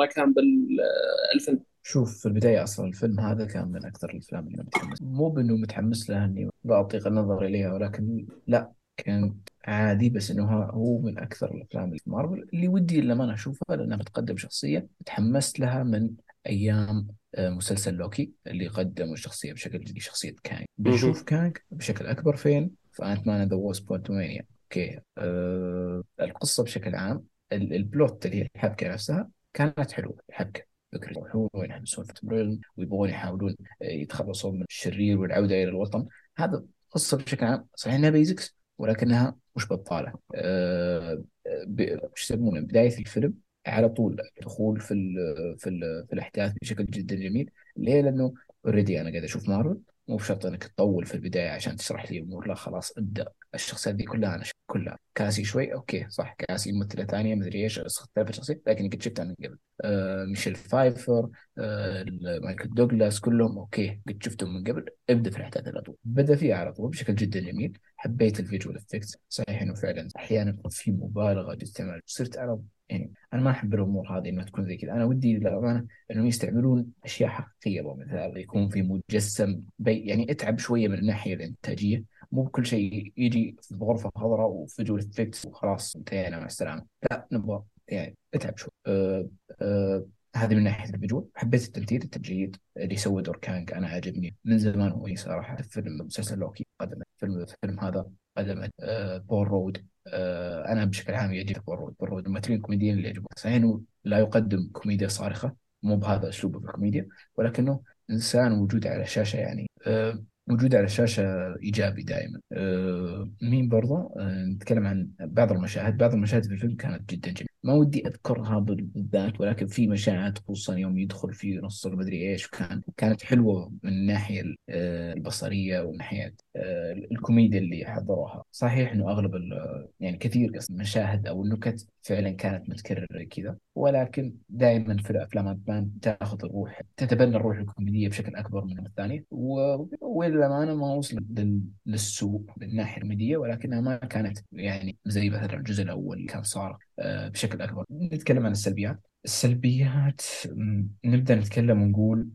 راكان بالفيلم؟ شوف في البداية أصلا الفيلم هذا كان من أكثر الأفلام اللي متحمس مو بأنه متحمس لها إني بعطي النظر إليها ولكن لا كان عادي بس إنه هو من أكثر الأفلام اللي في مارفل اللي ودي لما أنا أشوفها لأنها بتقدم شخصية تحمست لها من أيام آه، مسلسل لوكي اللي قدموا الشخصية بشكل شخصية كانج. بنشوف كانج بشكل أكبر فين؟ في Ant-Man the Wasp Quantumania okay. أه القصة بشكل عام ال- ال plot اللي هي الحبكة نفسها كانت حلوة. الحبكة فكرة يروحون وينحبسون في ويبغون يحاولون يتخلصون من الشرير والعودة إلى الوطن. هذا قصة بشكل عام صحيح إنها basics ولكنها مش بطالة. أه ب- وش يسمونه بداية الفيلم على طول الدخول في ال في ال في الأحداث بشكل جدا جميل. ليه؟ لأنه already أنا قاعد أشوف مارفل. مو بشرط إنك تطول في البداية عشان تشرح لي امور لا خلاص ابدأ. الشخصيات دي كلها أنا كلها. كاسي شوي okay صح. كاسي ممثلة ثانية مدري إيش اختلفت شخصية لكن قد شفتها من قبل. آه ميشيل فايفر آه مايكل دوغلاس كلهم okay قد شفتهم من قبل. ابدأ في الأحداث على طول. بدأ فيها على طول بشكل جدا جميل. حبيت ال visual effects صحيح إنه فعلا أحيانا في مبالغة باستعمال صرت أنا يعني أنا ما أحب الأمور هذه إنها تكون زي كذا. أنا ودي للأمانة إنهم يستعملون أشياء حقيقية مثلا يكون في مجسم بي يعني أتعب شوية من الناحية الإنتاجية. مو بكل شيء يجي في غرفه خضراء و visual effects وخلاص انتهينا مع السلامة. لا نبغى يعني أتعب شوي. أه أه هذه من ناحية الفيجوال. حبيت التمثيل التجريد اللي سوى دور كانج أنا عجبني من زمان هو صراحة في فيلم مسلسل لوكي قدم فيلم الفيلم هذا قدمت آه بول رود. آه أنا بشكل عام يعجبني بول رود. بول رود الممثلين الكوميديين اللي يعجبون. صحيح لا يقدم كوميديا صارخة مو بهذا أسلوبه في الكوميديا ولكنه إنسان وجوده على الشاشه يعني. آه وجوده على الشاشة إيجابي دائما. أه مين برضه أه نتكلم عن بعض المشاهد. بعض المشاهد في الفيلم كانت جدا جميلة. ما ودي أذكرها بالذات ولكن في مشاهد خصوصا يوم يدخل في نص المدري إيش كان كانت حلوة من الناحية البصرية ومن ناحية الكوميديا اللي حضروها. صحيح إنه أغلب يعني كثير المشاهد أو النكت فعلا كانت متكررة كذا. ولكن دائما في الأفلام تاخذ الروح تتبنى الروح الكوميدية بشكل أكبر من الثانية وللأمانة ما وصلت للسوء من الناحية الميدية ولكنها ما كانت يعني زي مثلا الجزء الأول كان صار بشكل أكبر. نتكلم عن السلبيات. السلبيات نبدأ نتكلم ونقول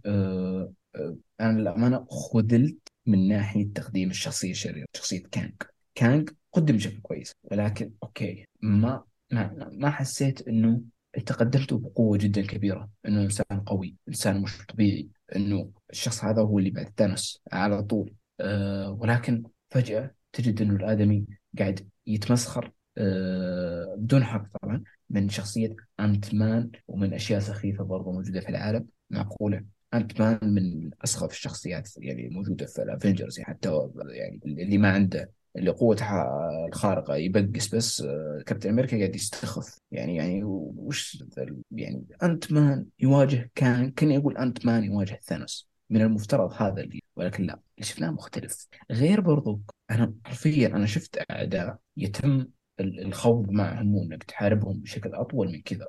أنا للأمانة خذلت من ناحية تقديم الشخصية الشريرة شخصية كانج. كانج قدم بشكل كويس ولكن أوكي ما ما ما حسيت إنه تقدمته بقوة جدا كبيرة. إنه إنسان قوي إنسان مش طبيعي. إنه الشخص هذا هو اللي بعد ثانوس على طول. أه ولكن فجأة تجد إنه الآدمي قاعد يتمسخر أه بدون حق طبعا من شخصية انت مان ومن أشياء سخيفة برضه موجودة في العالم. معقولة؟ انت مان من أسخف الشخصيات يعني موجودة في الافنجرز حتى يعني اللي ما عنده اللي قوتها الخارقة يبقس بس كابتن أمريكا قاعد يستخف. يعني يعني وش يعني أنت مان يواجه كان كان يقول أنت مان يواجه ثانوس من المفترض هذا اللي ولكن لا اللي شفناه مختلف. غير برضو أنا حرفيا أنا شفت أعداء يتم الخوض معهم وإنك تحاربهم بشكل أطول من كذا.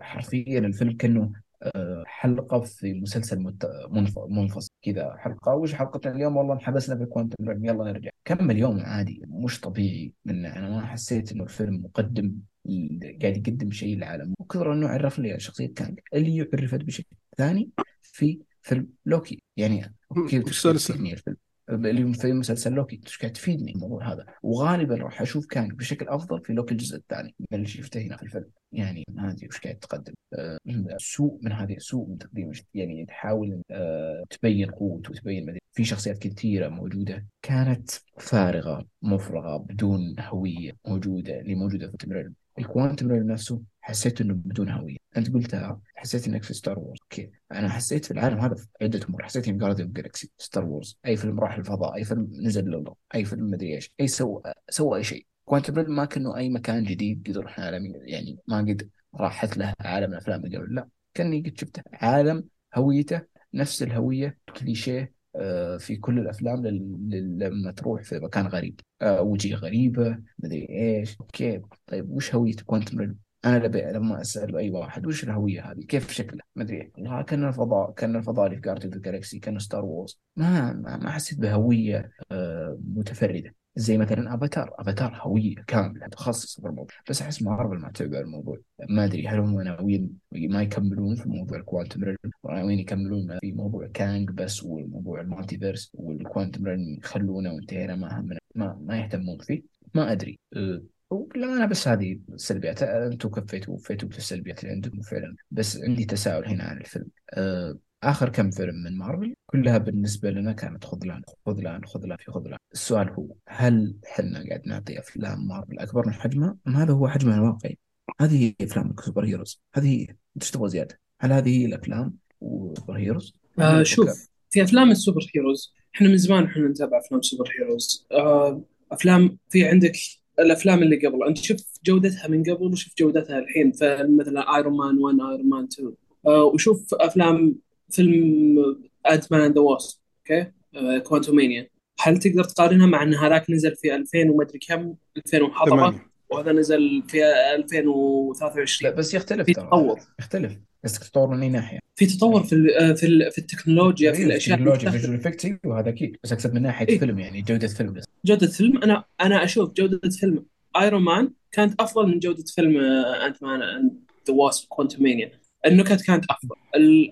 حرفيا الفيلم كأنه حلقة في مسلسل منفصل كذا حلقة. وش حلقتنا اليوم؟ والله انحبسنا في quantum realm يلا نرجع. كمل يوم عادي؟ مش طبيعي من أنا ما حسيت إنه الفيلم مقدم قاعد يقدم شيء للعالم. وكثر أنه عرف لي شخصية كانج. اللي عرفت بشكل ثاني في فيلم لوكي. يعني أوكي يعني الفيلم؟ في مسلسل لوكي إيش قاعد تفيدني الموضوع هذا؟ وغالبا راح أشوف كانج بشكل أفضل في لوكي الجزء الثاني من اللي شفته هنا في الفيلم. يعني ما أدري وش قاعد تقدم. أه سوء من هذه سوء من تقديم يعني تحاول أه تبين قوته وتبين مدري في شخصيات كثيرة موجودة كانت فارغة مفرغة بدون هوية موجودة اللي موجودة في ال quantum realm نفسه. حسيت إنه بدون هوية. أنت قلتها حسيت إنك في ستار وورز أوكي. أنا حسيت في العالم هذا في عدة أمور. حسيت اني Guardians Galaxy Star Wars أي فيلم راح الفضاء أي فيلم نزل للارض أي فيلم مدري إيش أي سوى سوى أي شيء. quantum ما كأنه أي مكان جديد قد رحنا يعني ما قد راحت له عالم الافلام قبل. لا. كأني قد شفته عالم هويته نفس الهوية كليشيه في كل الأفلام لما تروح في مكان غريب. وجهة غريبة مدري إيش. أوكي. طيب وش هوية quantum أنا لما اسال أي واحد وش الهوية هذه؟ كيف شكلها؟ ما أدري. كان الفضاء كان الفضاء اللي في Guardians the Galaxy كان Star Wars ما ما حسيت بهوية متفردة. زي مثلا افاتار افاتار هوية كاملة متخصصه في الموضوع. بس أحس مارفل ما تعبى الموضوع. ما أدري هل هم ناويين ما يكملون في موضوع ال quantum realm ناويين يكملون في موضوع كانج بس والموضوع ال multiverse وال quantum realm يخلونه وانتهينا ما ما ما يهتمون فيه. ما أدري. لا أنا بس هذه السلبيات أنتم كفيتوا وفيتوا بالسلبيات اللي عندكم فعلا. بس عندي تساؤل هنا عن الفيلم. أه آخر كم فيلم من مارفل؟ كلها بالنسبة لنا كانت خذلان خذلان خذلان في خذلان. السؤال هو هل إحنا قاعد نعطي أفلام مارفل أكبر من حجمها؟ أم هذا هو حجمها الواقعي؟ هذه أفلام ال super heroes. هذه إيش تبغى زيادة؟ هل هذه هي الأفلام وال super heroes؟ آه شوف في أفلام ال super heroes إحنا من زمان إحنا نتابع أفلام super heroes. آه أفلام في عندك الأفلام اللي قبل. أنت شوف جودتها من قبل وشوف جودتها الحين فمثلا ايرون مان 1 ايرون مان 2 آه وشوف أفلام فيلم Ant-Man the Wasp أوكي؟ Quantumania هل تقدر تقارنها مع إن هذاك نزل في 2000 وما أدري كم 2000 وحطبه وهذا نزل في لا 2023 بس يختلف في تطور. يختلف. بس تطور من أي ناحية. في تطور في ال- في ال- في التكنولوجيا في أيوه الأشياء التكنولوجيا. visual effect وهذا أكيد. بس أقصد من ناحية إيه. فيلم يعني جودة فيلم بس. جودة فيلم أنا أنا أشوف جودة فيلم ايرون مان كانت أفضل من جودة فيلم Ant-Man the Wasp Quantumania النكت كانت أفضل.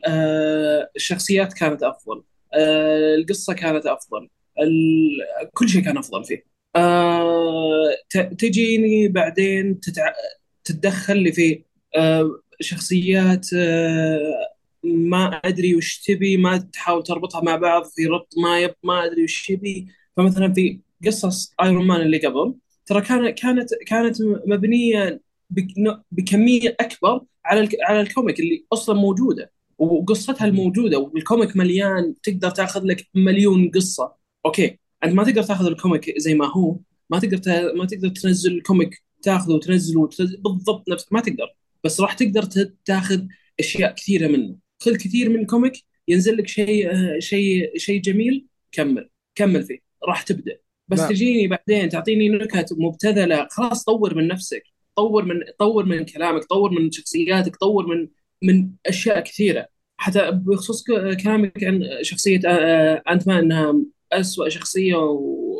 آه، الشخصيات كانت أفضل. آه، القصة كانت أفضل. كل شيء كان أفضل فيه. آه، تجيني بعدين تتع... تتدخل لي في آه، شخصيات آه، ما أدري وش تبي ما تحاول تربطها مع بعض في ربط ما يب ما أدري وش تبي. فمثلا في قصص ايرون مان اللي قبل ترى كانت كانت كانت مبنية بك- بكمية أكبر على على ال comic اللي أصلا موجودة وقصتها الموجودة وال comic مليان تقدر تاخذ لك مليون قصة. أوكي. أنت ما تقدر تاخذ ال comic زي ما هو. ما تقدر ت- ما تقدر تنزل ال comic تاخذه وتنزله وتنزل بالضبط نفسك ما تقدر. بس راح تقدر تاخذ أشياء كثيرة منه. خذ كثير من ال comic ينزل لك شيء آه، شيء شيء جميل كمل. كمل فيه. راح تبدأ. بس لا. تجيني بعدين تعطيني نكت مبتذلة. خلاص طور من نفسك. طور من طور من كلامك طور من شخصياتك طور من من أشياء كثيرة. حتى بخصوص كلامك عن شخصية انت مان انها اسوء شخصية و...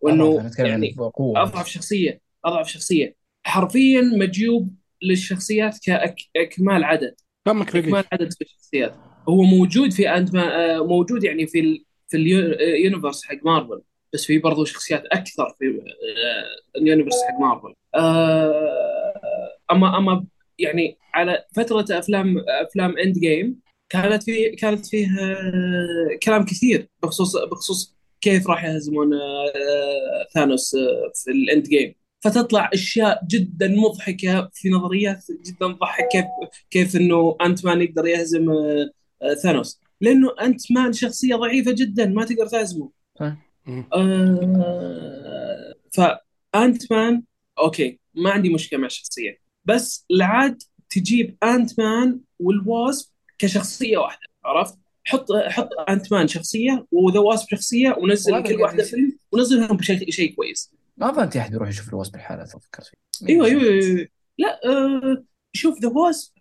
وإنه يعني أضعف شخصية أضعف شخصية. حرفيا مجيوب للشخصيات كإكمال عدد. اكمال عدد في الشخصيات. هو موجود في أنت ما آه، موجود يعني في ال في ال universe حق مارفل بس في برضو شخصيات أكثر في آه، ال universe حق مارفل آه، أما أما يعني على فترة أفلام أفلام Endgame كانت في كانت فيه آه، كلام كثير بخصوص بخصوص كيف راح يهزمون آه، ثانوس آه، في ال Endgame فتطلع أشياء جدا مضحكة في نظريات جدا تضحك كيف كيف إنه Ant-Man يقدر يهزم ثانوس. لأنه Ant-Man شخصية ضعيفة جدا ما تقدر تهزمه. آه ف Ant-Man okay ما عندي مشكلة مع الشخصية. بس العاد تجيب Ant-Man وال Wasp كشخصية واحدة عرفت؟ حط حط Ant-Man شخصية و The Wasp شخصية ونزل كل واحدة. فيلم ونزلهم بشيء شيء كويس ما ظننت أحد يروح يشوف ال Wasp لحاله لو فكرت فيه أيوه أيوه أيوة. لا آه شوف The Wasp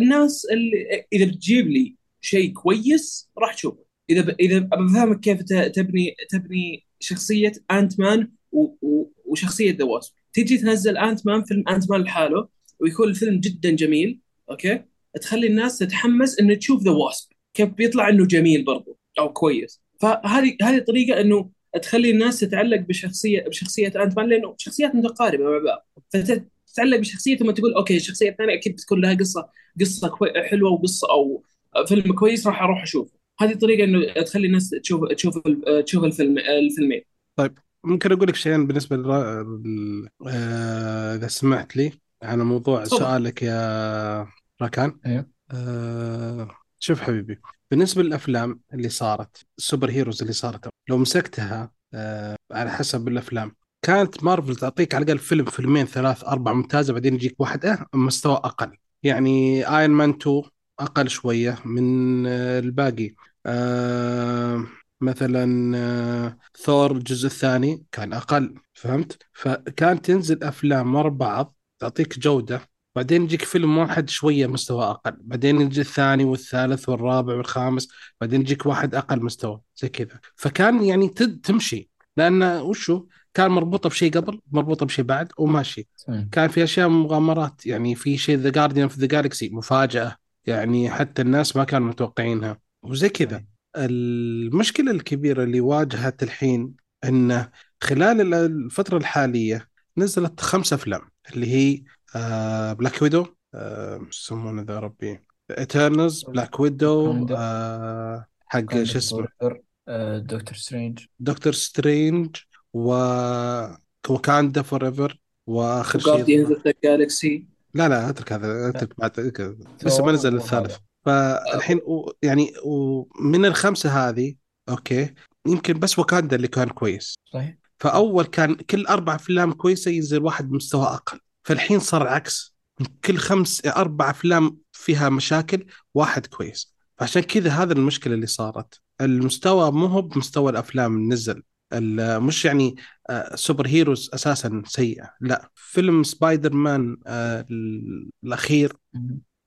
الناس اللي إذا بتجيب لي شيء كويس راح تشوفه إذا ب... إذا بفهمك كيف ت- تبني تبني شخصية Ant-Man و... و... وشخصية The Wasp تيجي تنزل Ant-Man فيلم Ant-Man لحاله ويكون الفيلم جدا جميل okay تخلي الناس تتحمس إنه تشوف The Wasp كيف بيطلع إنه جميل برضو أو كويس. فهذه هذه طريقة إنه تخلي الناس تتعلق بشخصية بشخصية Ant-Man لأنه شخصيات متقاربة مع بعض. فتتعلق بشخصية ثم تقول okay الشخصية الثانية أكيد بتكون لها قصة قصة كوي... حلوة وقصة أو فيلم كويس راح أروح أشوفه. هذه طريقة إنه تخلي الناس تشوف تشوف تشوف الفيلم الفيلمين. ممكن أقول لك شيئين بالنسبة للر... ال- آه، إذا سمحت لي على موضوع تفضل. سؤالك يا راكان أيوه آه، شوف حبيبي بالنسبة للأفلام اللي صارت ال super heroes اللي صارت لو مسكتها آه، على حسب الأفلام. كانت مارفل تعطيك على الأقل فيلم فيلمين ثلاث أربع ممتازه بعدين يجيك واحد آه مستوى أقل. يعني Iron Man 2 أقل شوية من آه، الباقي. آه، مثلا آه، ثور الجزء الثاني كان أقل فهمت؟ فكان تنزل أفلام ورا بعض تعطيك جودة بعدين يجيك فيلم واحد شوية مستوى أقل. بعدين يجي الثاني والثالث والرابع والخامس بعدين يجيك واحد أقل مستوى زي كذا. فكان يعني تد- تمشي. لأن وشو؟ كان مربوطة بشيء قبل مربوطة بشيء بعد وماشي. صحيح. كان في أشياء مغامرات يعني في شيء ذا جارديان في ذا جالكسي مفاجأة. يعني حتى الناس ما كانوا متوقعينها. وزي كذا. المشكلة الكبيرة اللي واجهت الحين إنه خلال ال- الفترة الحالية نزلت خمس أفلام اللي هي آه Black Widow آه شو يسمونه ذا ربي؟ Eternals Black Widow. آه حق شو اسمه؟ آه، Doctor Strange Doctor Strange و Wakanda Forever واخر شيء Guardians of the Galaxy لا لا أترك هذا أترك بعد لسه ما نزل الثالث. فالحين و... يعني ومن الخمسة هذه okay يمكن بس وكاندا اللي كان كويس. صحيح. فأول كان كل أربع أفلام كويسة ينزل واحد مستوى أقل. فالحين صار عكس من كل خمس أربع أفلام فيها مشاكل واحد كويس. فعشان كذا هذا المشكلة اللي صارت. المستوى مو هو بمستوى الأفلام نزل. مش يعني آه، super heroes أساسا سيئة. لا فيلم سبايدر مان آه، الأخير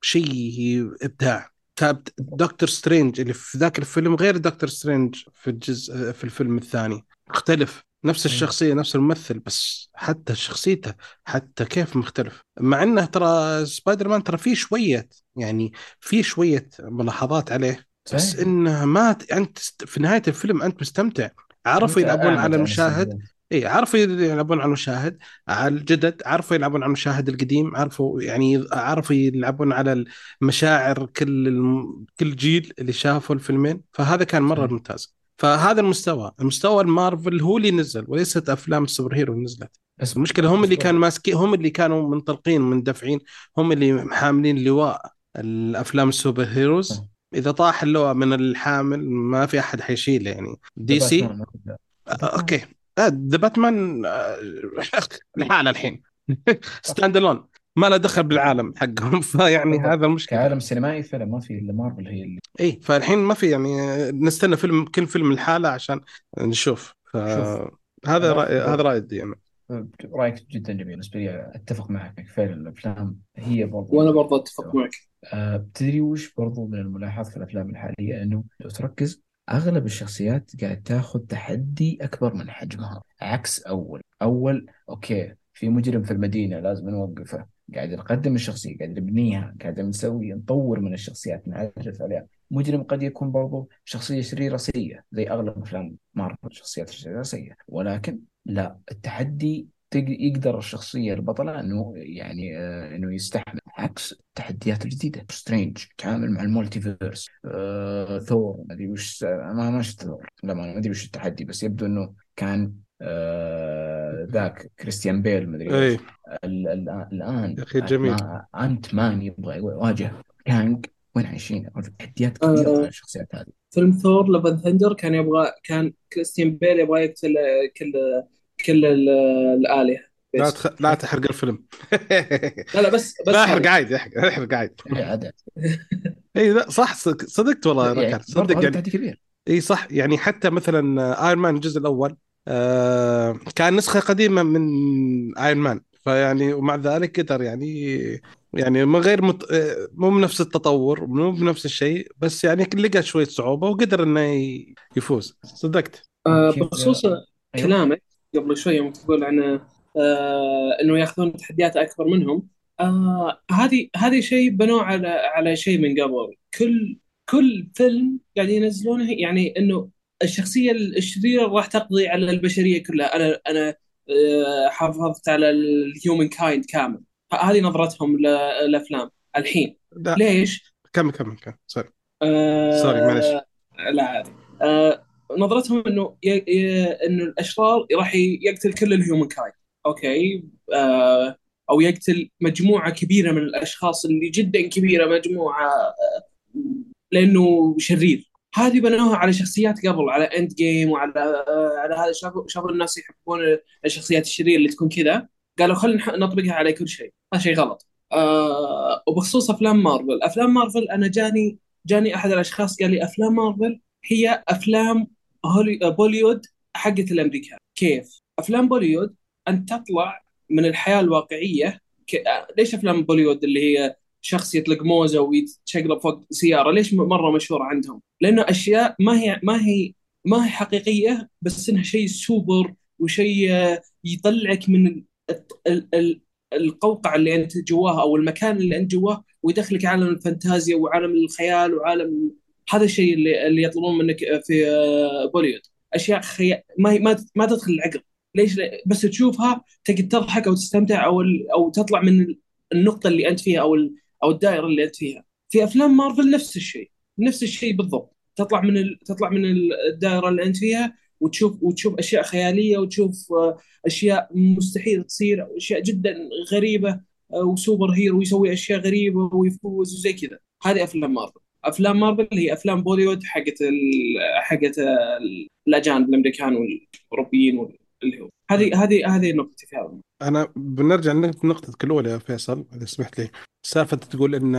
شيء إبداع. كاب Doctor Strange اللي في ذاك الفيلم غير Doctor Strange في الجزء في الفيلم الثاني. مختلف نفس أيوة. الشخصية نفس الممثل بس حتى شخصيته حتى كيف مختلف مع إنه ترى سبايدر مان ترى فيه شوية يعني فيه شوية ملاحظات عليه بس. إنه ما أنت في نهاية الفيلم أنت مستمتع عرفوا يلعبون أعمد على المشاهد. اي عرفوا يلعبون على المشاهد على الجدد عرفوا يلعبون على المشاهد القديم عرفوا يعني عرفوا يلعبون على المشاعر كل الم... كل جيل اللي شافوا الفيلمين فهذا كان مرة. ممتاز فهذا المستوى المستوى المارفل هو اللي نزل وليست أفلام ال super hero اللي نزلت. بس المشكلة هم اللي كانوا ماسكين هم اللي كانوا منطلقين مندفعين هم اللي حاملين لواء الأفلام ال super heroes. صح. إذا طاح اللواء من الحامل ما في أحد حيشيله يعني. DC؟ آه، okay. The Batman لحاله الحين. stand alone ما له دخل بالعالم حقهم. فيعني. هذا المشكلة. كعالم سينمائي فيلم ما في إلا مارفل هي اللي اي فالحين ما في يعني نستنى فيلم كل فيلم لحاله عشان نشوف. ف... هذا رأي هذا رأيي يعني رأيك جدا جميل بالنسبة لي أتفق معك فعلا الأفلام هي برضو وأنا برضه أتفق معك. آه، بتدري وش برضو من الملاحظ في الأفلام الحالية؟ إنه لو تركز أغلب الشخصيات قاعد تاخذ تحدي أكبر من حجمها عكس أول. أول أوكي في مجرم في المدينة لازم نوقفه. قاعد نقدم الشخصية قاعد نبنيها قاعد نسوي نطور من الشخصيات نعرف عليها. مجرم قد يكون برضو شخصية شريرة سيئة زي أغلب أفلام مارفل شخصيات شريرة سيئة. ولكن لا التحدي يقدر الشخصية البطلة إنه يعني آه إنه يستحمل عكس التحديات الجديدة. Strange تعامل مع ال multiverse. آه ثور ما أدري وش ما ما شفت ثور لا ما أدري وش التحدي بس يبدو إنه كان آه ذاك كريستيان بيل ما ادري إي. إيش. ال- ال- الآن يا أخي جميل. ما- Ant-Man يبغى يواجه Kang وين عايشين؟ تحديات آه. على الشخصيات هذه. فيلم Thor Love and Thunder كان يبغى كان كريستيان بيل يبغى يقتل كل كل ال- الآلهة. لا. تخ... لا تحرق الفيلم. لا لا بس بس لا احرق عادي احرق عادي. إيه، إي لا صح صدق- صدقت والله يا يعني ركان برضو صدق يعني. تحدي كبير. إي صح يعني حتى مثلا Iron Man الجزء الأول آه كان نسخة قديمة من Iron Man فيعني ومع ذلك قدر يعني يعني من غير مت... آه، مو بنفس التطور مو بنفس الشيء بس يعني لقى شوية صعوبة وقدر إنه ي- يفوز. صدقت؟ آه بخصوص أيوة. كلامك قبل شوي يوم تقول عن آه إنه ياخذون تحديات أكبر منهم. آه هذه هذه شيء بنوه على على شيء من قبل. كل كل فيلم قاعد ينزلونه يعني إنه الشخصية الشريرة راح تقضي على البشرية كلها. أنا أنا آه حافظت على ال humankind كامل. هذه نظرتهم للافلام الحين. لا. ليش؟ كمل كمل كمل. sorry. آه sorry، معلش. لا. عادي آه نظرتهم إنه ي... ي... إنه الأشرار راح يقتل كل ال human kind okay؟ آه أو يقتل مجموعة كبيرة من الأشخاص اللي جدا كبيرة مجموعة آه لأنه شرير. هذه بنوها على شخصيات قبل على Endgame وعلى آه على هذا شافوا شافوا الناس يحبون الشخصيات الشريرة اللي تكون كذا. قالوا خلينا نطبقها على كل شيء. هذا شيء غلط. آه وبخصوص أفلام مارفل. أفلام مارفل أنا جاني جاني أحد الأشخاص قال لي أفلام مارفل هي أفلام هولي بوليوود حقت الأمريكان. كيف؟ أفلام بوليوود أن تطلع من الحياة الواقعية. آه، ليش أفلام بوليوود اللي هي شخص يطلق موزة ويتشقلب فوق سيارة ليش مرة مشهوره عندهم لأنه أشياء ما هي ما هي ما هي حقيقية بس إنها شيء سوبر وشيء آه، يطلعك من ال... ال... ال... القوقعة اللي أنت جواها أو المكان اللي أنت جواه ويدخلك عالم ال fantasy وعالم الخيال وعالم هذا الشيء اللي اللي يطلبون منك في آه، بوليوود أشياء خي... ما هي ما تدخل العقل ليش بس تشوفها تقدر تضحك أو تستمتع أو. أو تطلع من النقطة اللي أنت فيها أو. أو الدائرة اللي أنت فيها. في أفلام مارفل نفس الشيء نفس الشيء بالضبط. تطلع من ال... تطلع من الدائرة اللي أنت فيها وتشوف وتشوف أشياء خيالية وتشوف آه، أشياء مستحيل تصير أشياء جدا غريبة آه، وسوبر هيرو ويسوي أشياء غريبة ويفوز وزي كذا. هذه أفلام مارفل. أفلام مارفل هي أفلام بوليوود حقت. حقت ال- الأجانب الأمريكان والأوروبيين واللي هو. هذه هذه هذه نقطتي في هذا أنا بنرجع لنقطتك الأولى يا فيصل إذا سمحت لي. سالفة تقول إن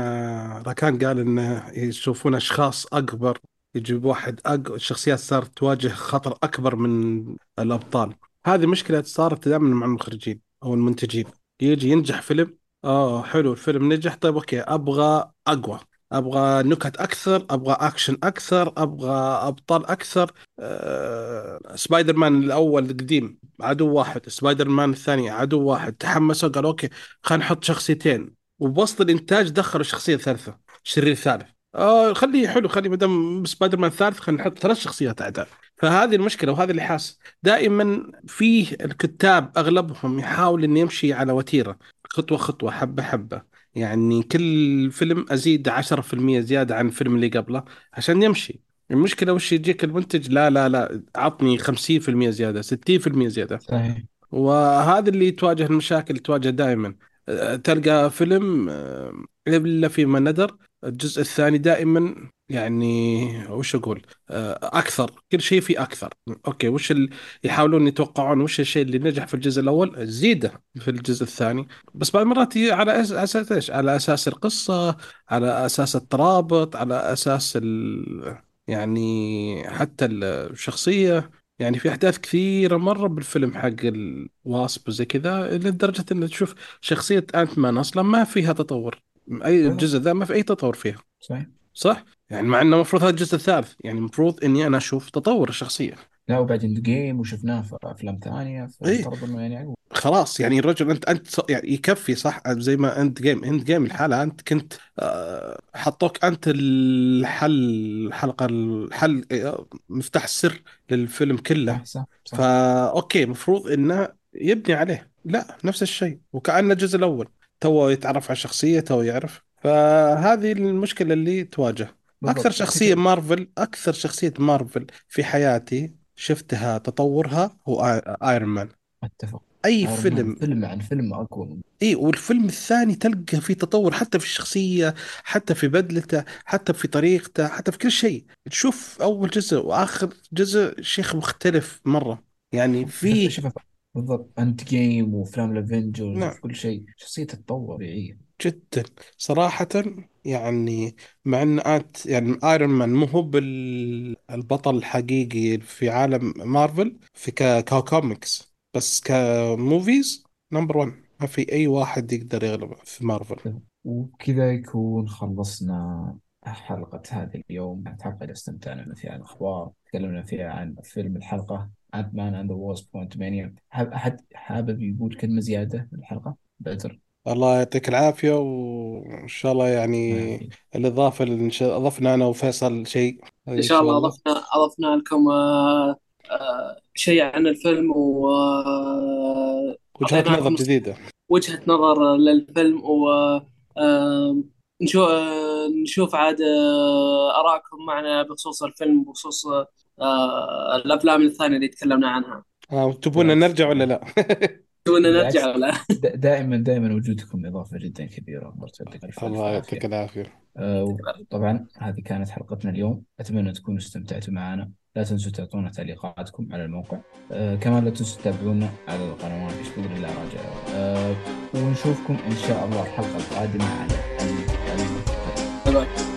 راكان قال انه يشوفون أشخاص أكبر يجيب واحد أق... الشخصيات صارت تواجه خطر أكبر من الأبطال. هذه مشكلة صارت دائما مع المخرجين أو المنتجين. يجي ينجح فيلم آه حلو الفيلم نجح طيب okay أبغى أقوى. أبغى نكت أكثر أبغى أكشن أكثر أبغى أبطال أكثر. أه... سبايدر مان الأول القديم عدو واحد سبايدر مان الثاني عدو واحد تحمسوا قالوا okay خلينا نحط شخصيتين. وبوسط الإنتاج دخلوا شخصية ثالثة شرير ثالث. آه خليه حلو خليه ما دام سبايدر مان الثالث خلينا نحط ثلاث شخصيات أعداء. فهذه المشكلة وهذا اللي حاس دائما فيه الكتاب أغلبهم يحاول إنه يمشي على وتيرة خطوة خطوة حبة حبة. يعني كل فيلم أزيد 10% زيادة عن الفيلم اللي قبله عشان يمشي. المشكلة وش يجيك المنتج؟ لا لا لا عطني 50% زيادة 60% زيادة. صحيح. وهذا اللي تواجه المشاكل تواجه دائما. أه، تلقى فيلم أه، إلا فيما ندر الجزء الثاني دائما يعني وش أقول؟ أه، أكثر كل شيء فيه أكثر. أوكي وش اللي يحاولون يتوقعون وش الشيء اللي نجح في الجزء الأول؟ زيدة في الجزء الثاني. بس بعض المرات على أساس إيش؟ على أساس القصة على أساس الترابط على أساس ال... يعني حتى الشخصية. يعني في أحداث كثيرة مرة بالفيلم حق الواسب وزي كذا لدرجة انك تشوف شخصية انت مان أصلا ما فيها تطور. أي الجزء ذا ما في أي تطور فيها. صحيح. صح؟ يعني مع إنه المفروض هذا الجزء الثالث. يعني المفروض إني أنا أشوف تطور الشخصية. لا وبعد Endgame وشفناه في أفلام ثانية فافترض انه يعني خلاص يعني الرجل انت أنت يعني يكفي صح؟ زي ما Endgame Endgame الحالة أنت كنت آه، حطوك أنت الحل الحلقة الحل آه، مفتاح السر للفيلم كله. صح صح صح. فا okay المفروض إنه يبني عليه. لا نفس الشيء وكأنه الجزء الأول. تو يتعرف على الشخصية تو يعرف. فهذه المشكلة اللي تواجه. أكثر بالضبط. شخصية كذا مارفل أكثر شخصية مارفل في حياتي شفتها تطورها هو ايرون مان أتفق. أي فيلم. فيلم عن فيلم أقوى إي والفيلم الثاني تلقى فيه تطور حتى في الشخصية حتى في بدلته حتى في طريقته حتى في كل شيء. تشوف أول جزء وآخر جزء شيء مختلف مرة. يعني شوف بالضبط. Endgame وأفلام ال Avengers نعم. وفي كل شيء. شخصيته تتطور طبيعيه جدا. صراحة يعني مع إن انت يعني ايرون مان مو هو بال- البطل الحقيقي في عالم مارفل في ك- ككوميكس بس ك movies number 1 ما في أي واحد يقدر يغلبه في مارفل وبكذا يكون خلصنا حلقة هذا اليوم. اللي استمتعنا فيها عن الأخبار. تكلمنا فيها عن فيلم الحلقة. Ant-Man and the Wasp Quantumania أحد حابب يقول كلمة زيادة في الحلقة؟ بدر الله يعطيك العافية وإن شاء الله يعني آه، الإضافة اللي إن شاء أضفنا أنا وفيصل شيء. إن شاء الله اضفنا أضفنا لكم آه، آه، شيء عن الفيلم وجهات واعطينا نظر لكم جديدة. وجهة نظر للفيلم و آه، نشوف نشوف عاد آه، آراءكم معنا بخصوص الفيلم بخصوص آه، الأفلام الثانية اللي تكلمنا عنها. آه تبونا نرجع ولا لا؟ بالعكس نرجع ولا؟ دا- دائما دائما وجودكم إضافة جدا ألف الله يعطيك عافية. العافية. آه، طبعا هذه كانت حلقتنا اليوم. أتمنى تكونوا استمتعتوا معنا. لا تنسوا تعطونا تعليقاتكم على الموقع. آه، كمان لا تنسوا تتابعونا على القنوات إيش بإذن الله راجع. آه، ونشوفكم إن شاء الله الحلقة القادمة على ال-